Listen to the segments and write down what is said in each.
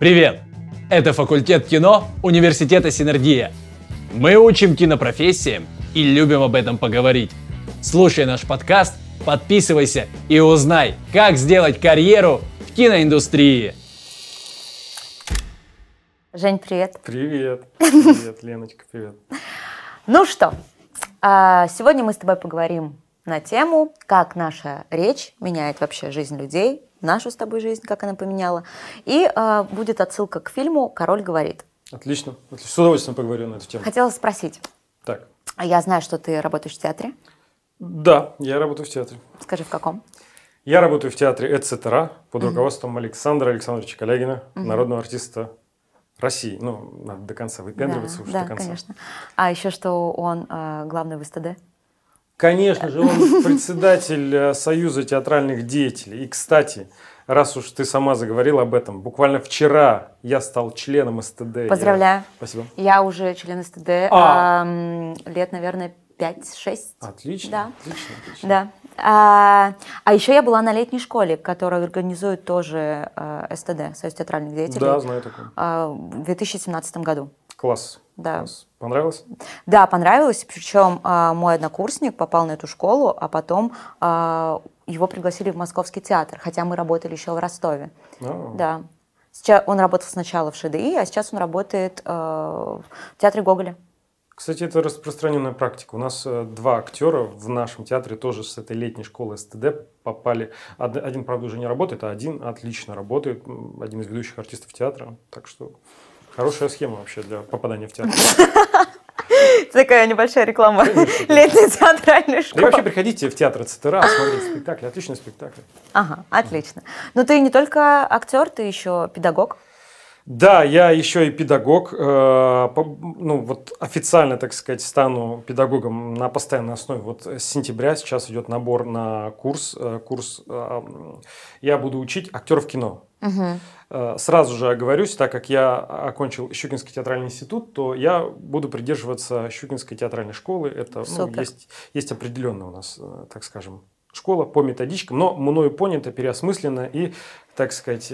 Привет! Это факультет кино Университета Синергия. Мы учим кинопрофессиям и любим об этом поговорить. Слушай наш подкаст, подписывайся и узнай, как сделать карьеру в киноиндустрии. Жень, привет. Привет. Привет, Леночка, привет. Ну что, а, сегодня мы с тобой поговорим на тему, как наша речь меняет вообще жизнь людей, нашу с тобой жизнь, как она поменяла. И а, будет отсылка к фильму «Король говорит». Отлично. С удовольствием поговорю на эту тему. Хотела спросить. Так. А Я знаю, что ты работаешь в театре. Да, я работаю в театре. Скажи, в каком? Я работаю в театре «Эцетера» под руководством Александра Александровича Калягина, народного артиста России. Ну, надо до конца выпендриваться да, уж да, до конца. конечно. А еще что он э, главный в СТД? Конечно же, он председатель э, Союза театральных деятелей. И, кстати, раз уж ты сама заговорила об этом, буквально вчера я стал членом СТД. Я- Поздравляю. Спасибо. Я уже член СТД А. ам, лет, наверное, 5-6. Отлично. Да. Отлично, отлично. Да. А, а еще я была на летней школе, которая организует тоже э, СТД, Союз театральных деятелей, Да, знаю такое. а, в 2017 году. Класс. Да. Понравилось? Да, понравилось. Причем а, мой однокурсник попал на эту школу, а потом а, его пригласили в Московский театр, хотя мы работали еще в Ростове. А, Да. Сейчас он работал сначала в ШДИ, а сейчас он работает э, в театре Гоголя. Кстати, это распространенная практика. У нас э, два актера в нашем театре тоже с этой летней школы СТД попали. Од- Один, правда, уже не работает, а один отлично работает. Один из ведущих артистов театра. Так что хорошая схема вообще для попадания в театр. Такая небольшая реклама летней театральной Да и школы. вообще приходите в театр ЦТРА, смотреть спектакли. Отличный спектакль. Ага, отлично. Но ты не только актер, ты еще педагог. Да, я еще и педагог. э, Ну, вот официально, так сказать, стану педагогом на постоянной основе. Вот с сентября сейчас идет набор на курс. э, Курс э, я буду учить актеров кино. Э, Сразу же оговорюсь, так как я окончил Щукинский театральный институт, то я буду придерживаться Щукинской театральной школы. Это ну, есть, есть определенная у нас, э, так скажем, школа по методичкам, но мною понято, переосмысленно и, так сказать,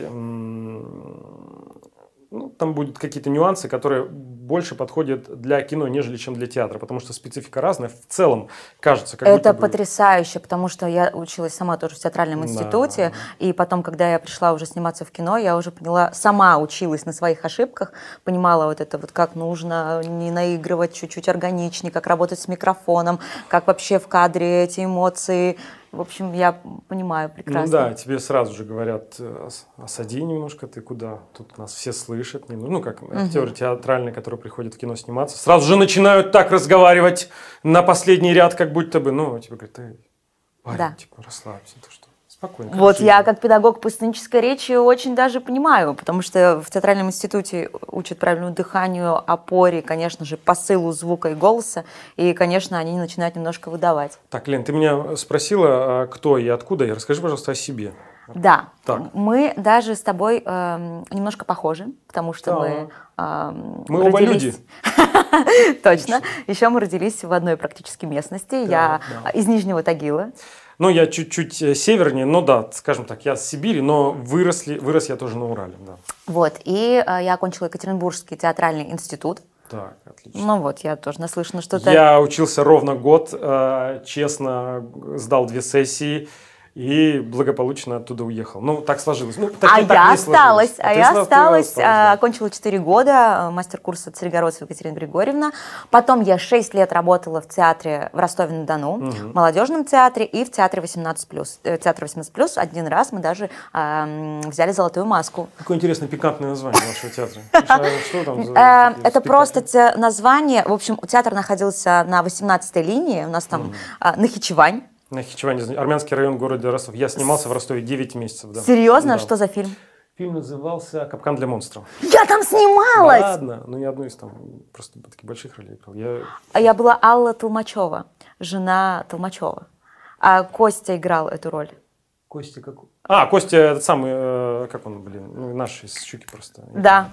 ну, там будут какие-то нюансы, которые больше подходят для кино, нежели чем для театра, потому что специфика разная. В целом, кажется, как Это будто бы- потрясающе, потому что я училась сама тоже в театральном Да. институте, и потом, когда я пришла уже сниматься в кино, я уже поняла, сама училась на своих ошибках, понимала вот это вот, как нужно не наигрывать чуть-чуть органичнее, как работать с микрофоном, как вообще в кадре эти эмоции. В общем, я понимаю прекрасно. Ну да, тебе сразу же говорят, э, ос- осади немножко, ты куда? Тут нас все слышат. Ну, ну, как актеры театральные, которые приходят в кино сниматься, сразу же начинают так разговаривать на последний ряд, как будто бы, ну, тебе говорят, ты, парень, Да. типа, расслабься, ты что, спокойно. Вот я жизнь». как педагог по сценической речи очень даже понимаю, потому что в театральном институте учат правильному дыханию, опоре, конечно же, посылу звука и голоса, и, конечно, они начинают немножко выдавать. Так, Лен, ты меня спросила, а, кто и откуда, и расскажи, пожалуйста, о себе. Да, Так. мы даже с тобой эм, немножко похожи, потому что Да. мы... эм, Мы оба родились- люди. Точно. Еще мы родились в одной практически местности. Я из Нижнего Тагила. Ну, я чуть-чуть э, севернее, но да, скажем так, я с Сибири, но выросли, вырос я тоже на Урале, да. Вот. И э, я окончила Екатеринбургский театральный институт. Так, отлично. Ну вот, я тоже наслышана, что ты... Я учился ровно год, э, честно сдал две сессии и благополучно оттуда уехал. Ну, так сложилось. Ну, А так я не осталась, а ты я осталась, а, да. окончила 4 года э, мастер-курс от Царегородцева Екатерина Григорьевна. Потом я 6 лет работала в театре в Ростове-на-Дону, в молодежном театре и в театре 18+. Э, Театр 18+. Один раз мы даже а, м, взяли золотую маску. Какое интересное пикантное название вашего театра. А Э, Это просто название. В общем, театр находился на 18-й линии. У нас там а, Нахичевань. На Хичеване, Армянский район города Ростов. Я снимался в Ростове 9 месяцев. Да. Серьезно? Да. Что за фильм? Фильм назывался «Капкан для монстров». Я там снималась! Ладно, ну не одну из там просто таких больших ролей играл. Я А Я была Алла Толмачева, жена Толмачева. А Костя играл эту роль. Костя какой? А, Костя, этот самый, э, как он, блин, ну, наш из Щуки просто. Да.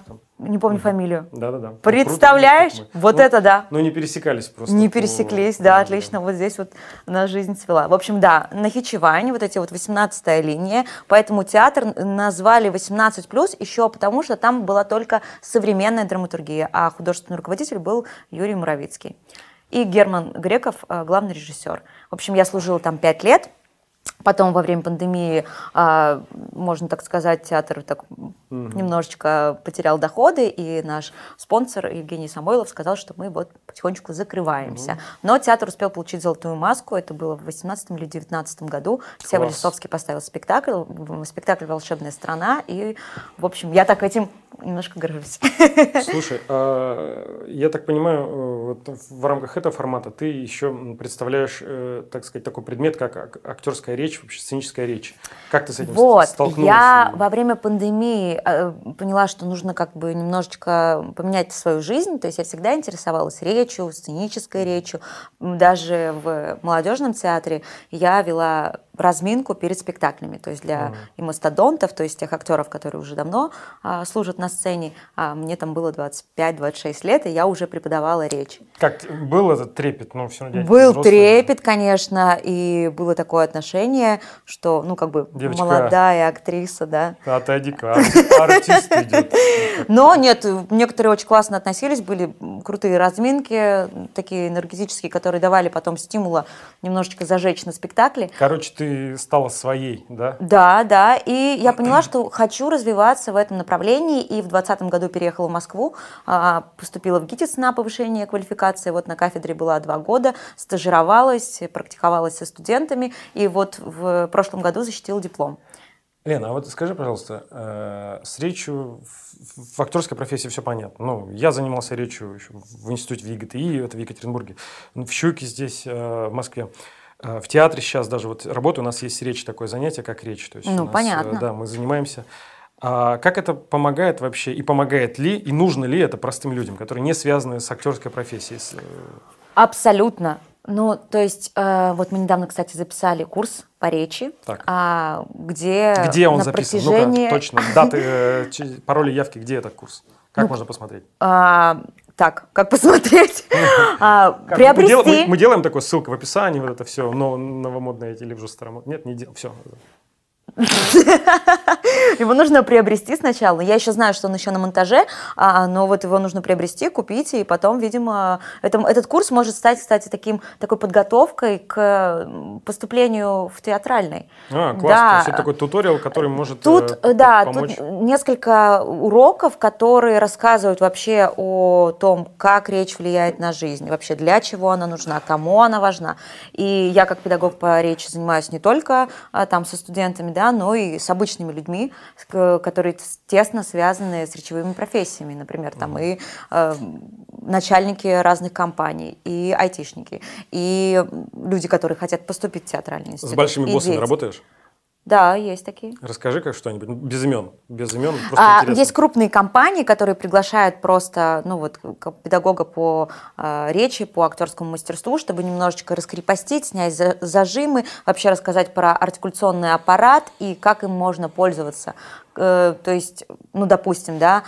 Не помню фамилию. Да-да-да. Ну, Представляешь? круто, Вот ну, это да. Ну, не пересекались просто. Не по- пересеклись, да, отлично. Вот здесь вот нас жизнь свела. В общем, да, Нахичевань, вот эти вот 18-я линия, поэтому театр назвали 18+, еще потому, что там была только современная драматургия, а художественный руководитель был Юрий Муравицкий. И Герман Греков, э, главный режиссер. В общем, я служила там 5 лет, Потом во время пандемии, а, можно так сказать, театр так немножечко потерял доходы, и наш спонсор Евгений Самойлов сказал, что мы вот потихонечку закрываемся. Но театр успел получить золотую маску, это было в 18 или 19 году. Сева. Лисовский поставил спектакль, спектакль «Волшебная страна», и, в общем, я так этим немножко горжусь. Слушай, а, я так понимаю, э, вот в рамках этого формата ты еще представляешь, э, так сказать, такой предмет, как ак- актерская речь, вообще сценическая речь. Как ты с этим Вот, столкнулась? я И- во время пандемии э, поняла, что нужно как бы немножечко поменять свою жизнь. То есть я всегда интересовалась речью, сценической речью. Даже в молодежном театре я вела разминку перед спектаклями. То есть для и мастодонтов, то есть тех актеров, которые уже давно а, служат на сцене. А мне там было 25-26 лет, и я уже преподавала речь. Как был этот трепет? Ну, все Был трепет, конечно, и было такое отношение, что, ну, как бы Девочка. молодая актриса, да. Отойди-ка, ар- артист идет. Но нет, некоторые очень классно относились, были крутые разминки, такие энергетические, которые давали потом стимула немножечко зажечь на спектакле. Короче, ты стала своей, да? Да, да, и я поняла, что хочу развиваться в этом направлении, и в 2020 году переехала в Москву, а, поступила в ГИТИС на повышение квалификации, вот на кафедре была два года, стажировалась, практиковалась со студентами, и вот в прошлом году защитила диплом. Лена, а вот скажи, пожалуйста, э, с речью в, актерской профессии все понятно. Ну, я занимался речью в институте в ЕГТИ, это в Екатеринбурге, в Щуке здесь, э, в Москве. Э, В театре сейчас даже вот работаю, у нас есть речь, такое занятие, как речь. То есть Ну, нас, понятно. Да, мы занимаемся. А как это помогает вообще, и помогает ли, и нужно ли это простым людям, которые не связаны с актерской профессией? Абсолютно. Ну, то есть, э, вот мы недавно, кстати, записали курс по речи, Так. а, где, Где он на записан? протяжении... Ну-ка, точно. Даты, э, пароли явки, где этот курс? Как Ну, можно посмотреть? А, так, как посмотреть? А, Как? Мы, Приобрести. дел- мы- мы делаем такую ссылку в описании, вот это все, но новомодное или уже старомодное. Нет, не делаем. Все. Его нужно приобрести сначала. Я еще знаю, что он еще на монтаже, а, но вот его нужно приобрести, купить, и потом, видимо, это- этот курс может стать, кстати, таким, такой подготовкой к поступлению в театральный. А, класс. Да. То есть это такой туториал, который может Тут, э, э, да, помочь. тут несколько уроков, которые рассказывают вообще о том, как речь влияет на жизнь, вообще для чего она нужна, кому она важна. И я как педагог по речи занимаюсь не только а, там со студентами, да, но и с обычными людьми, к- которые тесно связаны с речевыми профессиями, например, там и э, начальники разных компаний, и айтишники, и люди, которые хотят поступить в театральный институт. С большими боссами дети. работаешь? Да, есть такие. Расскажи как что-нибудь. Ну, Без имен. Без имен. Просто А, интересно. есть крупные компании, которые приглашают просто, ну вот, педагога по а, речи, по актерскому мастерству, чтобы немножечко раскрепостить, снять за- зажимы, вообще рассказать про артикуляционный аппарат и как им можно пользоваться. Э, то есть, ну, допустим, да,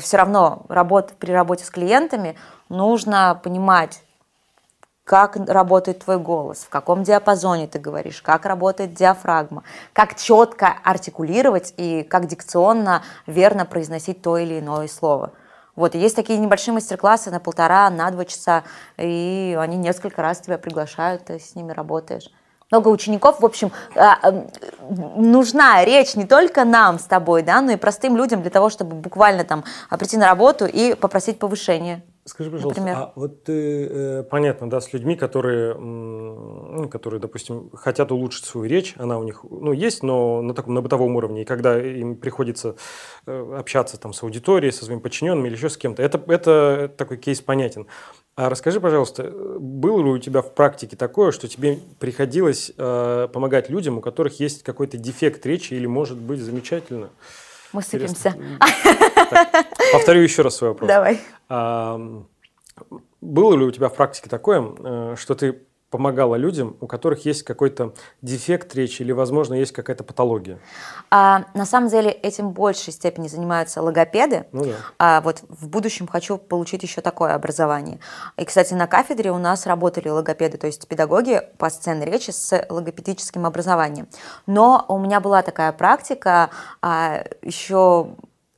все равно работ, при работе с клиентами нужно понимать, как работает твой голос, в каком диапазоне ты говоришь, как работает диафрагма, как четко артикулировать и как дикционно верно произносить то или иное слово. Вот, есть такие небольшие мастер-классы на полтора, на два часа, и они несколько раз тебя приглашают, ты с ними работаешь. Много учеников, в общем, а, нужна речь не только нам с тобой, да, но и простым людям для того, чтобы буквально там прийти на работу и попросить повышения. Скажи, пожалуйста, например. а вот ты, э, понятно, да, с людьми, которые, ну, которые, допустим, хотят улучшить свою речь, она у них, ну, есть, но на таком, на бытовом уровне, и когда им приходится э, общаться там с аудиторией, со своими подчиненными или еще с кем-то, это, это такой кейс понятен. А расскажи, пожалуйста, э, было ли у тебя в практике такое, что тебе приходилось э, помогать людям, у которых есть какой-то дефект речи или, может быть, замечательно? Мы сыпемся. Так, повторю еще раз свой вопрос. Давай. А, было ли у тебя в практике такое, э, что ты помогала людям, у которых есть какой-то дефект речи или, возможно, есть какая-то патология? А, на самом деле этим в большей степени занимаются логопеды. Ну да. А вот в будущем хочу получить еще такое образование. И, кстати, на кафедре у нас работали логопеды, то есть педагоги по сценной речи с логопедическим образованием. Но у меня была такая практика а, еще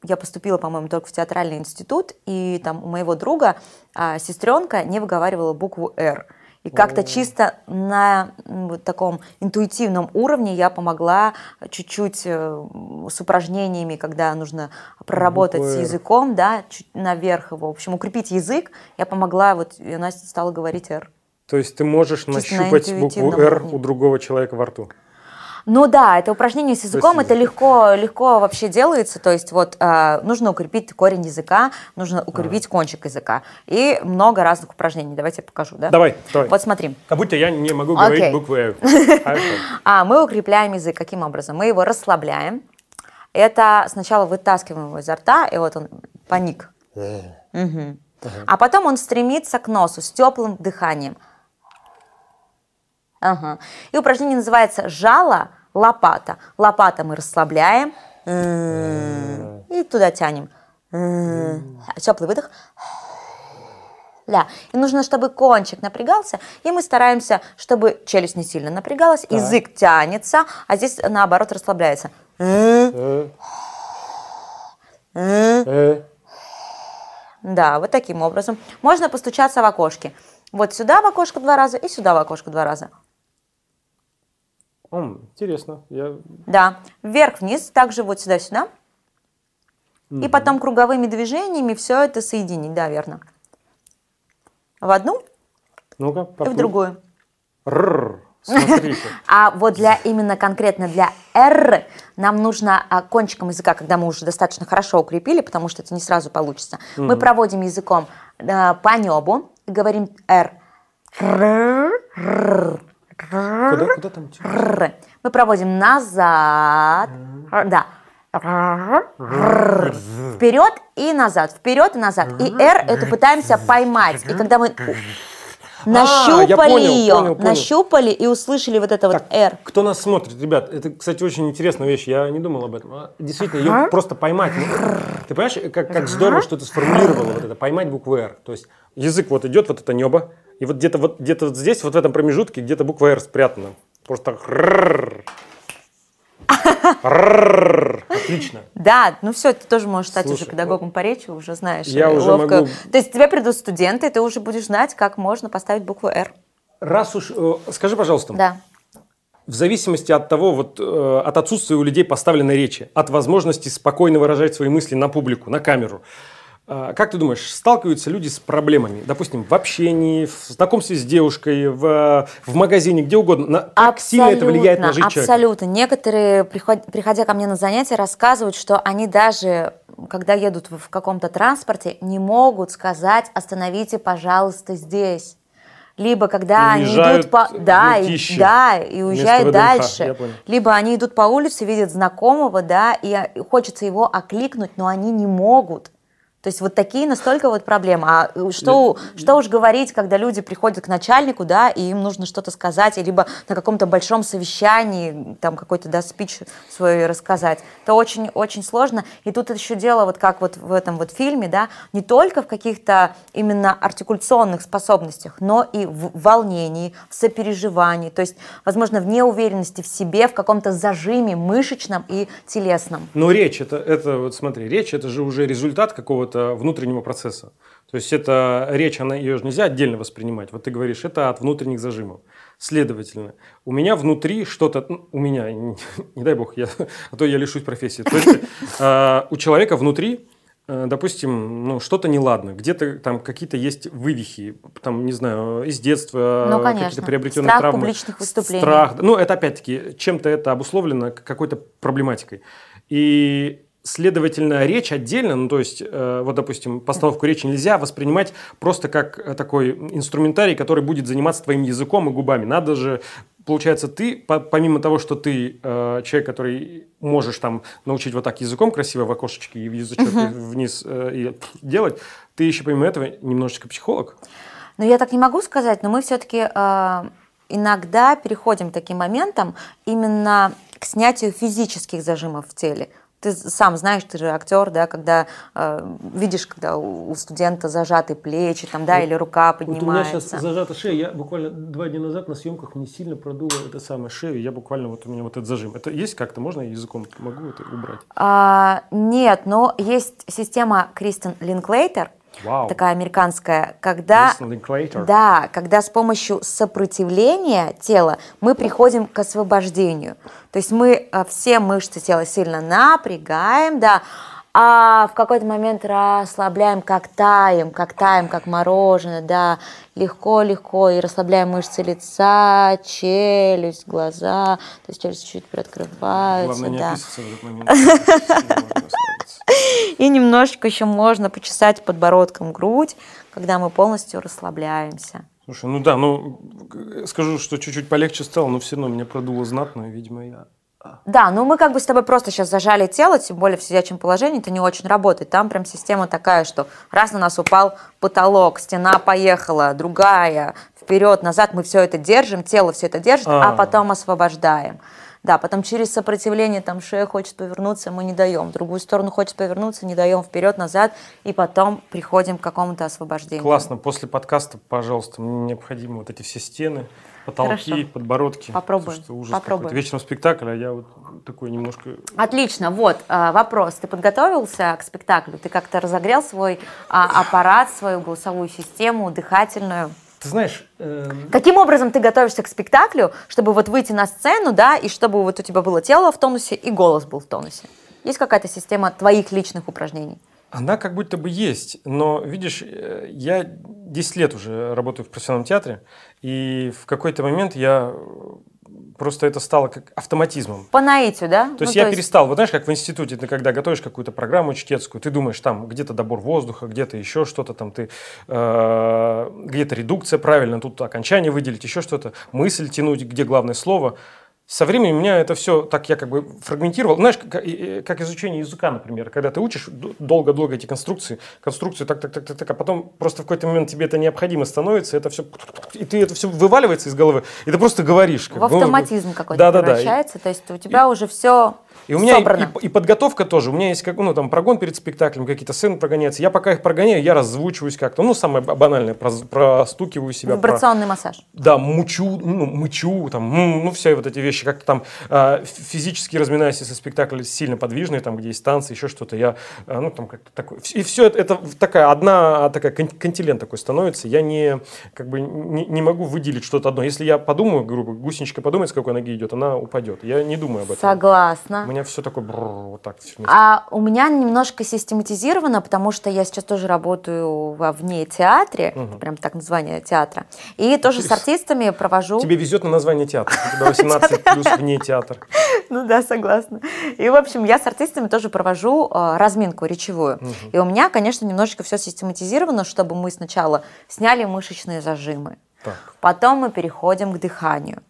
я поступила, по-моему, только в театральный институт, и там у моего друга а, сестренка не выговаривала букву «Р». И как-то чисто на вот таком интуитивном уровне я помогла чуть-чуть э, с упражнениями, когда нужно проработать Букву с языком, да, чуть наверх его. В общем, укрепить язык. Я помогла, вот и она стала говорить «Р». То есть ты можешь Чисто на нащупать букву интуитивном «Р» уровне. у другого человека во рту? Ну да, это упражнение с языком, есть это легко, легко вообще делается. То есть вот э, нужно укрепить корень языка, нужно укрепить кончик языка. И много разных упражнений. Давайте я покажу, да? Давай, давай. Вот смотри. Как будто я не могу говорить «Р». Хорошо. А, мы укрепляем язык. Каким образом? Мы его расслабляем. Это сначала вытаскиваем его изо рта, и вот он паник. Мгм. А потом он стремится к носу с теплым дыханием. Ага. И упражнение называется жало лопата. Лопата мы расслабляем М, и туда тянем. Теплый выдох. Да. И нужно, чтобы кончик напрягался, и мы стараемся, чтобы челюсть не сильно напрягалась, язык тянется, а здесь наоборот расслабляется. Э, э. Да, вот таким образом. Можно постучаться в окошке. Вот сюда в окошко два раза и сюда в окошко два раза. М, Интересно. Я... Да, вверх-вниз, также вот сюда-сюда. И потом круговыми движениями все это соединить, да, верно. В одну Ну-ка, и в другую. Рррр. Смотрите. А вот для именно конкретно для R нам нужно а, кончиком языка, когда мы уже достаточно хорошо укрепили, потому что это не сразу получится, мы проводим языком а, по небу и говорим R. Куда, куда там? Мы проводим назад. Да. Вперед и назад. Вперед и назад. И R это пытаемся поймать. И когда мы нащупали А, понял, ее, понял, понял. нащупали и услышали вот это вот Так, R. кто нас смотрит, ребят, это, кстати, очень интересная вещь, я не думал об этом. А, Действительно, ее просто поймать. ну, Ты понимаешь, как, как здорово, что ты сформулировала вот это, поймать букву «Р». То есть язык вот идет, вот это небо, и вот где-то вот, где вот здесь, вот в этом промежутке, где-то буква «Р» спрятана. Просто так. Отлично. Да, ну все, ты тоже можешь стать Слушай, уже педагогом по речи, уже знаешь. я уже ловко. могу- То есть тебе придут студенты, и ты уже будешь знать, как можно поставить букву R. Раз уж, э, скажи, пожалуйста, Да. в зависимости от того, вот, э, от отсутствия у людей поставленной речи, от возможности спокойно выражать свои мысли на публику, на камеру, как ты думаешь, сталкиваются люди с проблемами, допустим, в общении, в знакомстве с девушкой, в, в магазине, где угодно? На- как сильно это влияет на жизнь человека? Абсолютно. Некоторые, приход- приходя ко мне на занятия, рассказывают, что они даже, когда едут в каком-то транспорте, не могут сказать «остановите, пожалуйста, здесь». Либо когда они Уезжают идут по... Да, и, да, и уезжают дальше. Либо они идут по улице, видят знакомого, да, и а, и хочется его окликнуть, но они не могут. То есть вот такие настолько вот проблемы. А э, что, что уж говорить, когда люди приходят к начальнику, да, и им нужно что-то сказать, либо на каком-то большом совещании там какой-то, да, спич свой рассказать. Это очень-очень сложно. И тут еще дело, вот как вот в этом вот фильме, да, не только в каких-то именно артикуляционных способностях, но и в волнении, в сопереживании, то есть, возможно, в неуверенности в себе, в каком-то зажиме мышечном и телесном. Но речь, это, это вот смотри, речь это же уже результат какого-то внутреннего процесса. То есть это речь, она, ее же нельзя отдельно воспринимать. Вот ты говоришь, это от внутренних зажимов. Следовательно, у меня внутри что-то, ну, у меня, не, не дай бог, я, а то я лишусь профессии. То есть э, у человека внутри, э, допустим, ну, что-то неладно, где-то там какие-то есть вывихи, там, не знаю, из детства, Ну, конечно. какие-то приобретенные Страх травмы. публичных выступлений. Страх, ну, это опять-таки, чем-то это обусловлено какой-то проблематикой. И Следовательно, речь отдельно, ну то есть, э, вот, допустим, постановку речи нельзя воспринимать просто как э, такой инструментарий, который будет заниматься твоим языком и губами. Надо же, получается, ты, по- помимо того, что ты э, человек, который можешь там научить вот так языком красиво в окошечке и в язычок вниз э, и делать, ты еще помимо этого немножечко психолог. Ну, я так не могу сказать, но мы все-таки э, иногда переходим к таким моментам именно к снятию физических зажимов в теле. Ты сам знаешь, ты же актер, да, когда э, видишь, когда у, у студента зажаты плечи, там, да, Вот- или рука Вот у меня поднимается. сейчас зажата шея. Я буквально два дня назад на съемках мне сильно продуло это самое шею. Я буквально вот у меня вот этот зажим. Это есть как-то? Можно я языком могу это убрать? А, нет, но есть система Кристен Линклейтер, Вау. такая американская, когда... Да, когда с помощью сопротивления тела мы приходим к освобождению. То есть мы э, все мышцы тела сильно напрягаем, да, а в какой-то момент расслабляем, как таем, как таем, как мороженое, да, легко-легко, и расслабляем мышцы лица, челюсть, глаза, то есть челюсть чуть приоткрывается, Главное не да. И немножечко еще можно почесать подбородком грудь, когда мы полностью расслабляемся. Слушай, ну да, ну скажу, что чуть-чуть полегче стало, но все равно меня продуло знатно, и, видимо, я... Да, ну мы как бы с тобой просто сейчас зажали тело, тем более в сидячем положении, это не очень работает. Там прям система такая, что раз на нас упал потолок, стена поехала, другая, вперед, назад, мы все это держим, тело все это держит, а А. потом освобождаем. Да, потом через сопротивление там шея хочет повернуться, мы не даем. Другую сторону хочет повернуться, не даем вперед, назад, и потом приходим к какому-то освобождению. Классно. После подкаста, пожалуйста, мне необходимы вот эти все стены, потолки, Хорошо. подбородки. Попробуем. Потому что ужас Попробуем. какой-то. Вечером спектакль, а я вот такой немножко... Отлично, вот а, вопрос. Ты подготовился к спектаклю? Ты как-то разогрел свой а, аппарат, свою голосовую систему, дыхательную? Ты знаешь, эм, Каким образом ты готовишься к спектаклю, чтобы вот выйти на сцену, да, и чтобы вот у тебя было тело в тонусе и голос был в тонусе? Есть какая-то система твоих личных упражнений? Она как будто бы есть, но видишь, э, я 10 лет уже работаю в профессиональном театре, и в какой-то момент я э, просто это стало как автоматизмом. По наитию, да? То есть Ну, я перестал, вот знаешь, как в институте, ты когда готовишь какую-то программу чтецкую, ты думаешь, там где-то добор воздуха, где-то еще что-то, там ты э, где-то редукция, правильно, тут окончание выделить, еще что-то, мысль тянуть, где главное слово. Со временем у меня это все так я как бы фрагментировал. Знаешь, как, и- и- как изучение языка, например, когда ты учишь долго-долго эти конструкции, конструкцию, так, так, так, так, так, а потом просто в какой-то момент тебе это необходимо становится, это все, и ты это все вываливается из головы, и ты просто говоришь. как в ну, автоматизм какой-то да-да-да. И- превращается, то есть у тебя уже все и у меня и, собрано. и- и подготовка тоже. У меня есть как, ну, там, прогон перед спектаклем, какие-то сцены прогоняются. Я пока их прогоняю, я раззвучиваюсь как-то. Ну, самое банальное, простукиваю себя. про- Вибрационный массаж. да, мучу, ну, мычу, там, ну, все вот эти вещи, как-то там ф- физически разминаюсь, если спектакль сильно подвижный, там, где есть танцы, еще что-то, я, а, ну, там, как-то такой, и все это, это такая одна, такая, кон- континент такой становится, я не, как бы, не, не могу выделить что-то одно. Если я подумаю, грубо, гусеничка подумает, с какой ноги идет, она упадет. Я не думаю об этом. Согласна. У меня все такое бррр, вот так. А у меня немножко систематизировано, потому что я сейчас тоже работаю во вне театре, это прям так название театра, и тоже с артистами провожу. Тебе везет на название театра. У тебя 18 плюс вне театр. Ну да, согласна. И, в общем, я с артистами тоже провожу э, разминку речевую. И у меня, конечно, немножечко все систематизировано, чтобы мы сначала сняли мышечные зажимы, Так. потом мы переходим к дыханию.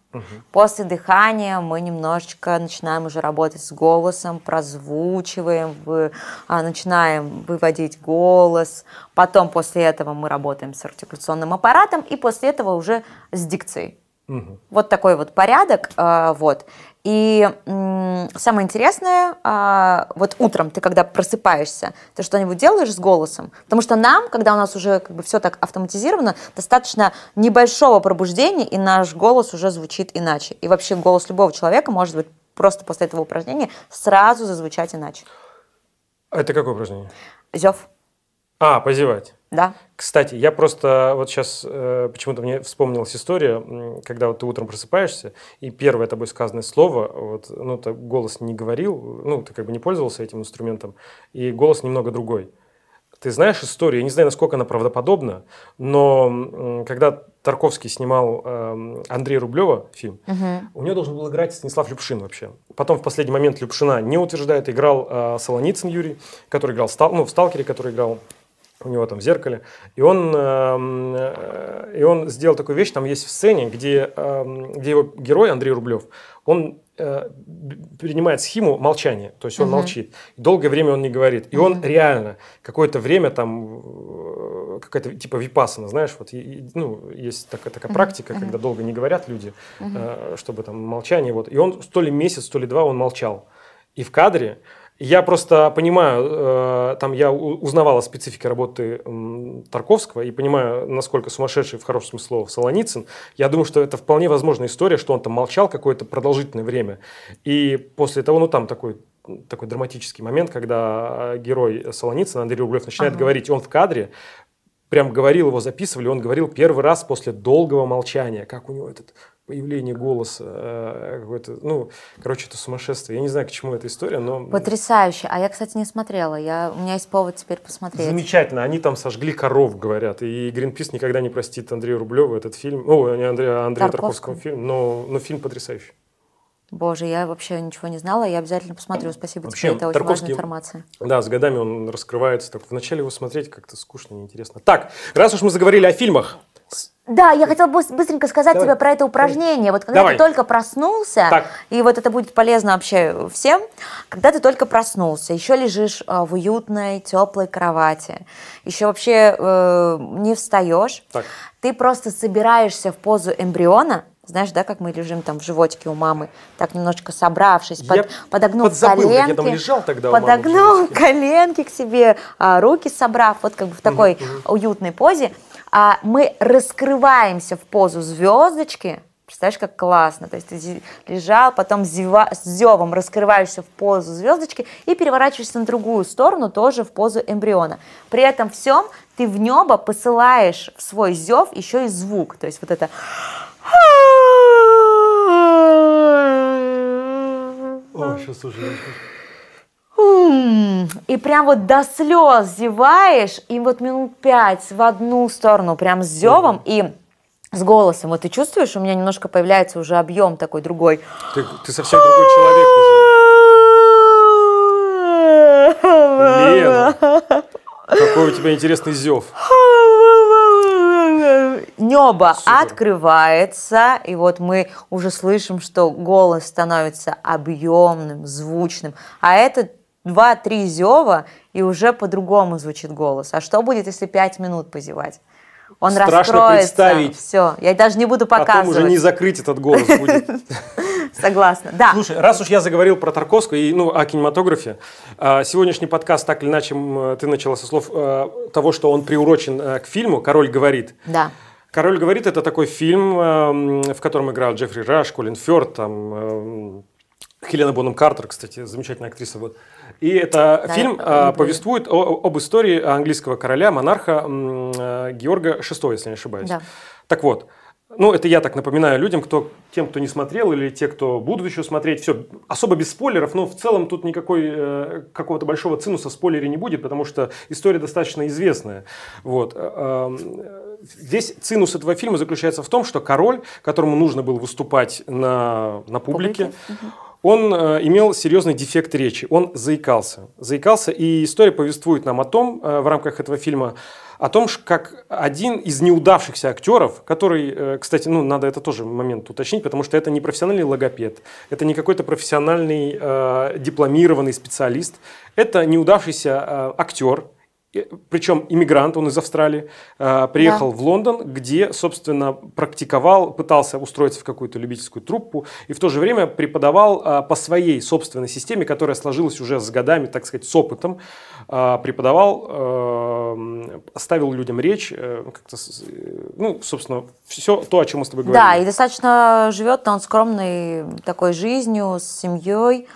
После дыхания мы немножечко начинаем уже работать с голосом, прозвучиваем, вы- а, начинаем выводить голос. Потом после этого мы работаем с артикуляционным аппаратом, и после этого уже с дикцией. Мгм. Вот такой вот порядок, а, вот. И самое интересное, а, вот утром ты когда просыпаешься, ты что-нибудь делаешь с голосом? Потому что нам, когда у нас уже как бы все так автоматизировано, достаточно небольшого пробуждения, и наш голос уже звучит иначе. И вообще голос любого человека может быть просто после этого упражнения сразу зазвучать иначе. Это какое упражнение? Зев, А, позевать. Да? Кстати, я просто вот сейчас почему-то мне вспомнилась история, когда вот ты утром просыпаешься, и первое тобой сказанное слово, вот, ну, ты голос не говорил, ну, ты как бы не пользовался этим инструментом, и голос немного другой. Ты знаешь историю, я не знаю, насколько она правдоподобна, но м, когда Тарковский снимал эм, Андрея Рублева фильм, у него должен был играть Станислав Любшин вообще. Потом в последний момент Любшина не утверждает, играл э, Солоницын Юрий, который играл ну, в «Сталкере», который играл у него там в зеркале. И он, эм, э, и он сделал такую вещь, там есть в сцене, где, эм, где его герой Андрей Рублев, он э, принимает схему молчания, то есть он молчит. Долгое время он не говорит. И он реально какое-то время там э, какая-то типа випасана, знаешь, вот ну, есть такая, такая практика, когда долго не говорят люди, э, чтобы там молчание. Вот. И он то ли месяц, то ли два он молчал. И в кадре я просто понимаю, э, там я узнавал о специфике работы Тарковского и понимаю, насколько сумасшедший в хорошем смысле слова Солоницын. Я думаю, что это вполне возможная история, что он там молчал какое-то продолжительное время. И после того, ну там такой такой драматический момент, когда герой Солоницына, Андрей Рублев, начинает ага. говорить, он в кадре, прям говорил, его записывали, он говорил первый раз после долгого молчания, как у него этот появление голоса, э, какой-то, ну, короче, это сумасшествие. Я не знаю, к чему эта история, но... Потрясающе. А я, кстати, не смотрела. Я, у меня есть повод теперь посмотреть. Замечательно. Они там сожгли коров, говорят. И Гринпис никогда не простит Андрею Рублеву этот фильм. О, не Андрея, а Андрея Тарковского фильм. Но, но фильм потрясающий. Боже, я вообще ничего не знала, я обязательно посмотрю. Спасибо Вообще, тебе, это очень важная информация. Да, с годами он раскрывается. Так вначале его смотреть как-то скучно, неинтересно. Так, раз уж мы заговорили о фильмах, да, я хотела быстренько сказать Давай. тебе про это упражнение. Вот когда Давай. ты только проснулся, так. и вот это будет полезно вообще всем, когда ты только проснулся, еще лежишь э, в уютной, теплой кровати, еще вообще э, не встаешь, так. ты просто собираешься в позу эмбриона, знаешь, да, как мы лежим там в животике у мамы, так немножечко собравшись, под, подогнул подзабыл, коленки, я там лежал тогда подогнул коленки к себе, а, руки собрав, вот как бы в такой угу, уютной позе, а мы раскрываемся в позу звездочки, Представляешь, как классно. То есть ты лежал, потом зева, с зевом раскрываешься в позу звездочки и переворачиваешься на другую сторону, тоже в позу эмбриона. При этом всем ты в небо посылаешь в свой зев еще и звук. То есть вот это... О, сейчас уже... И прям вот до слез зеваешь, и вот минут пять в одну сторону, прям с зевом, и с голосом. Вот ты чувствуешь, у меня немножко появляется уже объем такой другой. Ты, ты совсем другой человек уже. Лена, какой у тебя интересный зев. Небо Супер. открывается, и вот мы уже слышим, что голос становится объемным, звучным, а это два-три зева, и уже по-другому звучит голос. А что будет, если пять минут позевать? Он Страшно раскроется. представить. Все, я даже не буду показывать. Потом уже не закрыть этот голос будет. Согласна, да. Слушай, раз уж я заговорил про Тарковского и ну, о кинематографе, а, сегодняшний подкаст так или иначе ты начала со слов э, того, что он приурочен э, к фильму «Король говорит». Да. «Король говорит» – это такой фильм, эм, в котором играют Джеффри Раш, Колин Фёрд, там, Хелена Бонем Картер, кстати, замечательная актриса. Вот. И это да, фильм а, повествует о, об истории английского короля, монарха э, Георга VI, если не ошибаюсь. Да. Так вот, ну, это я так напоминаю людям, кто, тем, кто не смотрел, или те, кто будут еще смотреть. Все, особо без спойлеров, но в целом тут никакой э, какого-то большого цинуса в спойлере не будет, потому что история достаточно известная. Вот. Э, э, весь цинус этого фильма заключается в том, что король, которому нужно было выступать на, на публике, публике? Он э, имел серьезный дефект речи, он заикался. Заикался, и история повествует нам о том, э, в рамках этого фильма, о том, как один из неудавшихся актеров, который, э, кстати, ну, надо это тоже момент уточнить, потому что это не профессиональный логопед, это не какой-то профессиональный э, дипломированный специалист, это неудавшийся э, актер, причем иммигрант, он из Австралии, э, приехал да. в Лондон, где, собственно, практиковал, пытался устроиться в какую-то любительскую труппу и в то же время преподавал э, по своей собственной системе, которая сложилась уже с годами, так сказать, с опытом, э, преподавал, оставил людям речь, как-то, ну, собственно, все то, о чем мы с тобой говорили. Да, и достаточно живет он скромной такой жизнью, с семьей,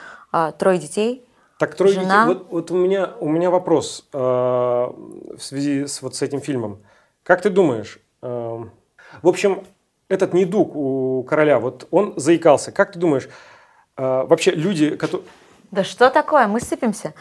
трое детей. Так, трое Жена. детей. Вот, вот у, меня, у меня вопрос э, в связи с, вот с этим фильмом. Как ты думаешь, э, в общем, этот недуг у короля, вот он заикался. Как ты думаешь, э, вообще люди, которые... Да что такое? Мы сыпемся.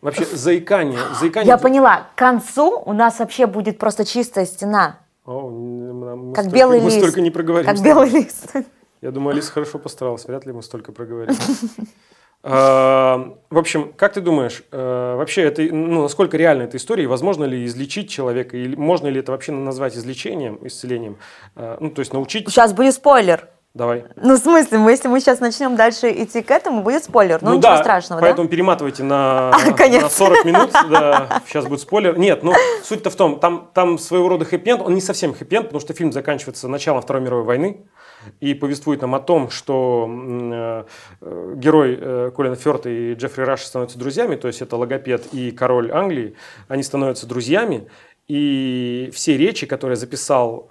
Вообще заикание, заикание. Я поняла. К концу у нас вообще будет просто чистая стена. О, мы как столько, белый мы лист. столько не проговорим. Как белый лист. Я думаю, Алиса хорошо постаралась. Вряд ли мы столько проговорим. Э, в общем, как ты думаешь, э, вообще это, ну, насколько реальна эта история, и возможно ли излечить человека, или можно ли это вообще назвать излечением, исцелением? Э, ну, то есть научить... Сейчас будет спойлер. Давай. Ну, в смысле, мы, если мы сейчас начнем дальше идти к этому, будет спойлер. Ну, Ну ничего да, страшного, поэтому перематывайте на, А, на 40 минут, да, сейчас будет спойлер. Нет, ну суть-то в том, там, там своего рода хэппи он не совсем хэппи потому что фильм заканчивается началом Второй мировой войны и повествует нам о том, что э, э, герой э, Колина Фёрта и Джеффри Раш становятся друзьями, то есть это логопед и король Англии, они становятся друзьями, и все речи, которые записал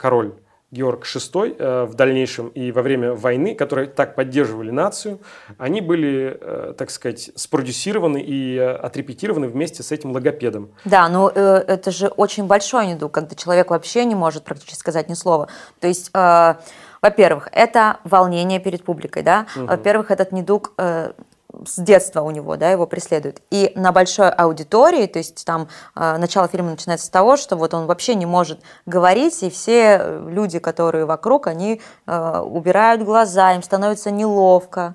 король Георг VI в дальнейшем и во время войны, которые так поддерживали нацию, они были, так сказать, спродюсированы и отрепетированы вместе с этим логопедом. Да, но э, это же очень большой недуг, когда человек вообще не может практически сказать ни слова. То есть, во-первых, это волнение перед публикой, да. Во-первых, этот недуг э, с детства у него, да, его преследует. И на большой аудитории, то есть там э, начало фильма начинается с того, что вот он вообще не может говорить, и все э, люди, которые вокруг, они э, убирают глаза, им становится неловко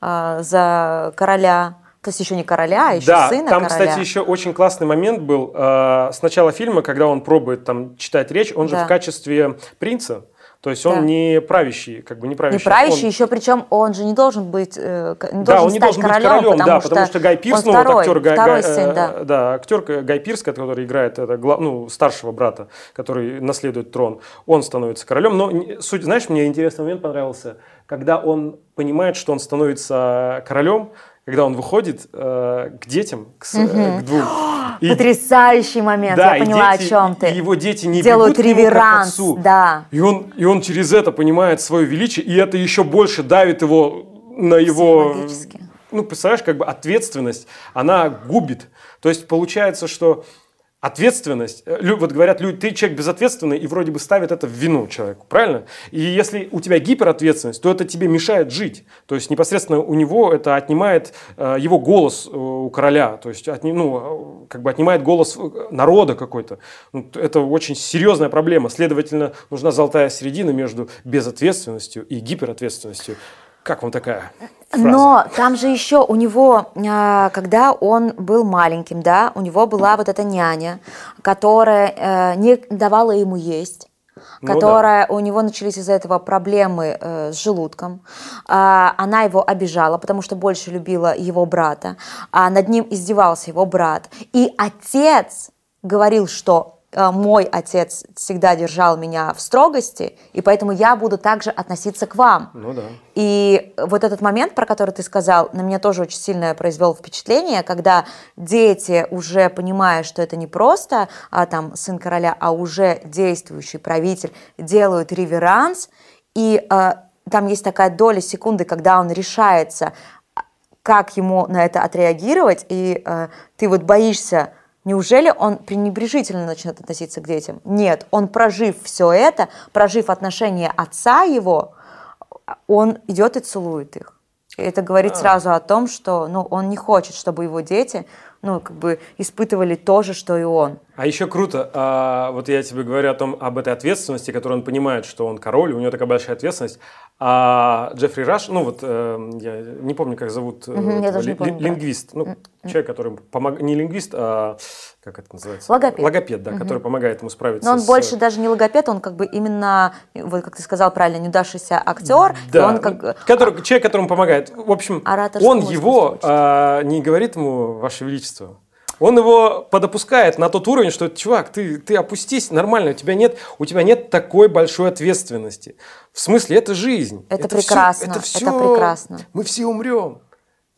э, за короля. То есть еще не короля, а еще да, сына там, короля. кстати, еще очень классный момент был. э, с начала фильма, когда он пробует там читать речь, он же Да. в качестве принца. То есть он Да. не правящий, как бы не правящий. Не правящий, он- еще причем он же не должен быть, э, не Да, должен он не должен быть королем, королем, потому, да, что потому что Гай Пирс, он ну, вот актер Гай, Гай- сын, э, да. да, актер Гай Пирс, который играет это, ну, старшего брата, который наследует трон, он становится королем. Но суть, знаешь, мне интересный момент понравился, когда он понимает, что он становится королем, когда он выходит э, к детям, к, э, к двум. И- Потрясающий момент, да, я поняла, дети- о чем ты. и его дети не Делают реверанс, отцу. да. И он, и он через это понимает свое величие, и это еще больше давит его на его... Ну, представляешь, как бы ответственность, она губит. То есть получается, что ответственность, э, вот говорят, люди, ты человек безответственный, и вроде бы ставят это в вину человеку, правильно? И если у тебя гиперответственность, то это тебе мешает жить. То есть непосредственно у него это отнимает э, его голос э, у короля, то есть отни- ну, как бы отнимает голос народа какой-то. Ну, это очень серьезная проблема. Следовательно, нужна золотая середина между безответственностью и гиперответственностью. Как вам такая фраза? Но там же еще у него, а, когда он был маленьким, да, у него была вот эта няня, которая э, не давала ему есть. Ну которая у него начались из-за этого проблемы э, с желудком. А, она его обижала, потому что больше любила его брата. А над ним издевался его брат. И отец говорил, что мой отец всегда держал меня в строгости, и поэтому я буду также относиться к вам. Ну да. И вот этот момент, про который ты сказал, на меня тоже очень сильно произвел впечатление, когда дети, уже понимая, что это не просто а, там, сын короля, а уже действующий правитель, делают реверанс, и а, там есть такая доля секунды, когда он решается, а, как ему на это отреагировать, и а, ты вот боишься, Неужели он пренебрежительно начнет относиться к детям? Нет, он прожив все это, прожив отношения отца его, он идет и целует их. И это говорит сразу о том, что ну, он не хочет, чтобы его дети ну, как бы испытывали то же, что и он. А еще круто, а, вот я тебе говорю о том, об этой ответственности, которую он понимает, что он король, у него такая большая ответственность. А Джеффри Раш, ну вот, э, я не помню, как зовут, э, Мгм, я не ли- помню, ли- да. лингвист, ну, человек, который помогает, не лингвист, а как это называется? Логопед. Логопед, да, который помогает ему справиться Но он с... больше даже не логопед, он как бы именно, вот как ты сказал правильно, неудавшийся актер. Да, он как... который, человек, которому помогает. В общем, Ораторскому он его а, не говорит ему, Ваше Величество. Он его подопускает на тот уровень, что, чувак, ты, ты опустись, нормально, у тебя, нет, у тебя нет такой большой ответственности. В смысле, это жизнь. Это всё- прекрасно, это, это всё- прекрасно. Мы все умрем.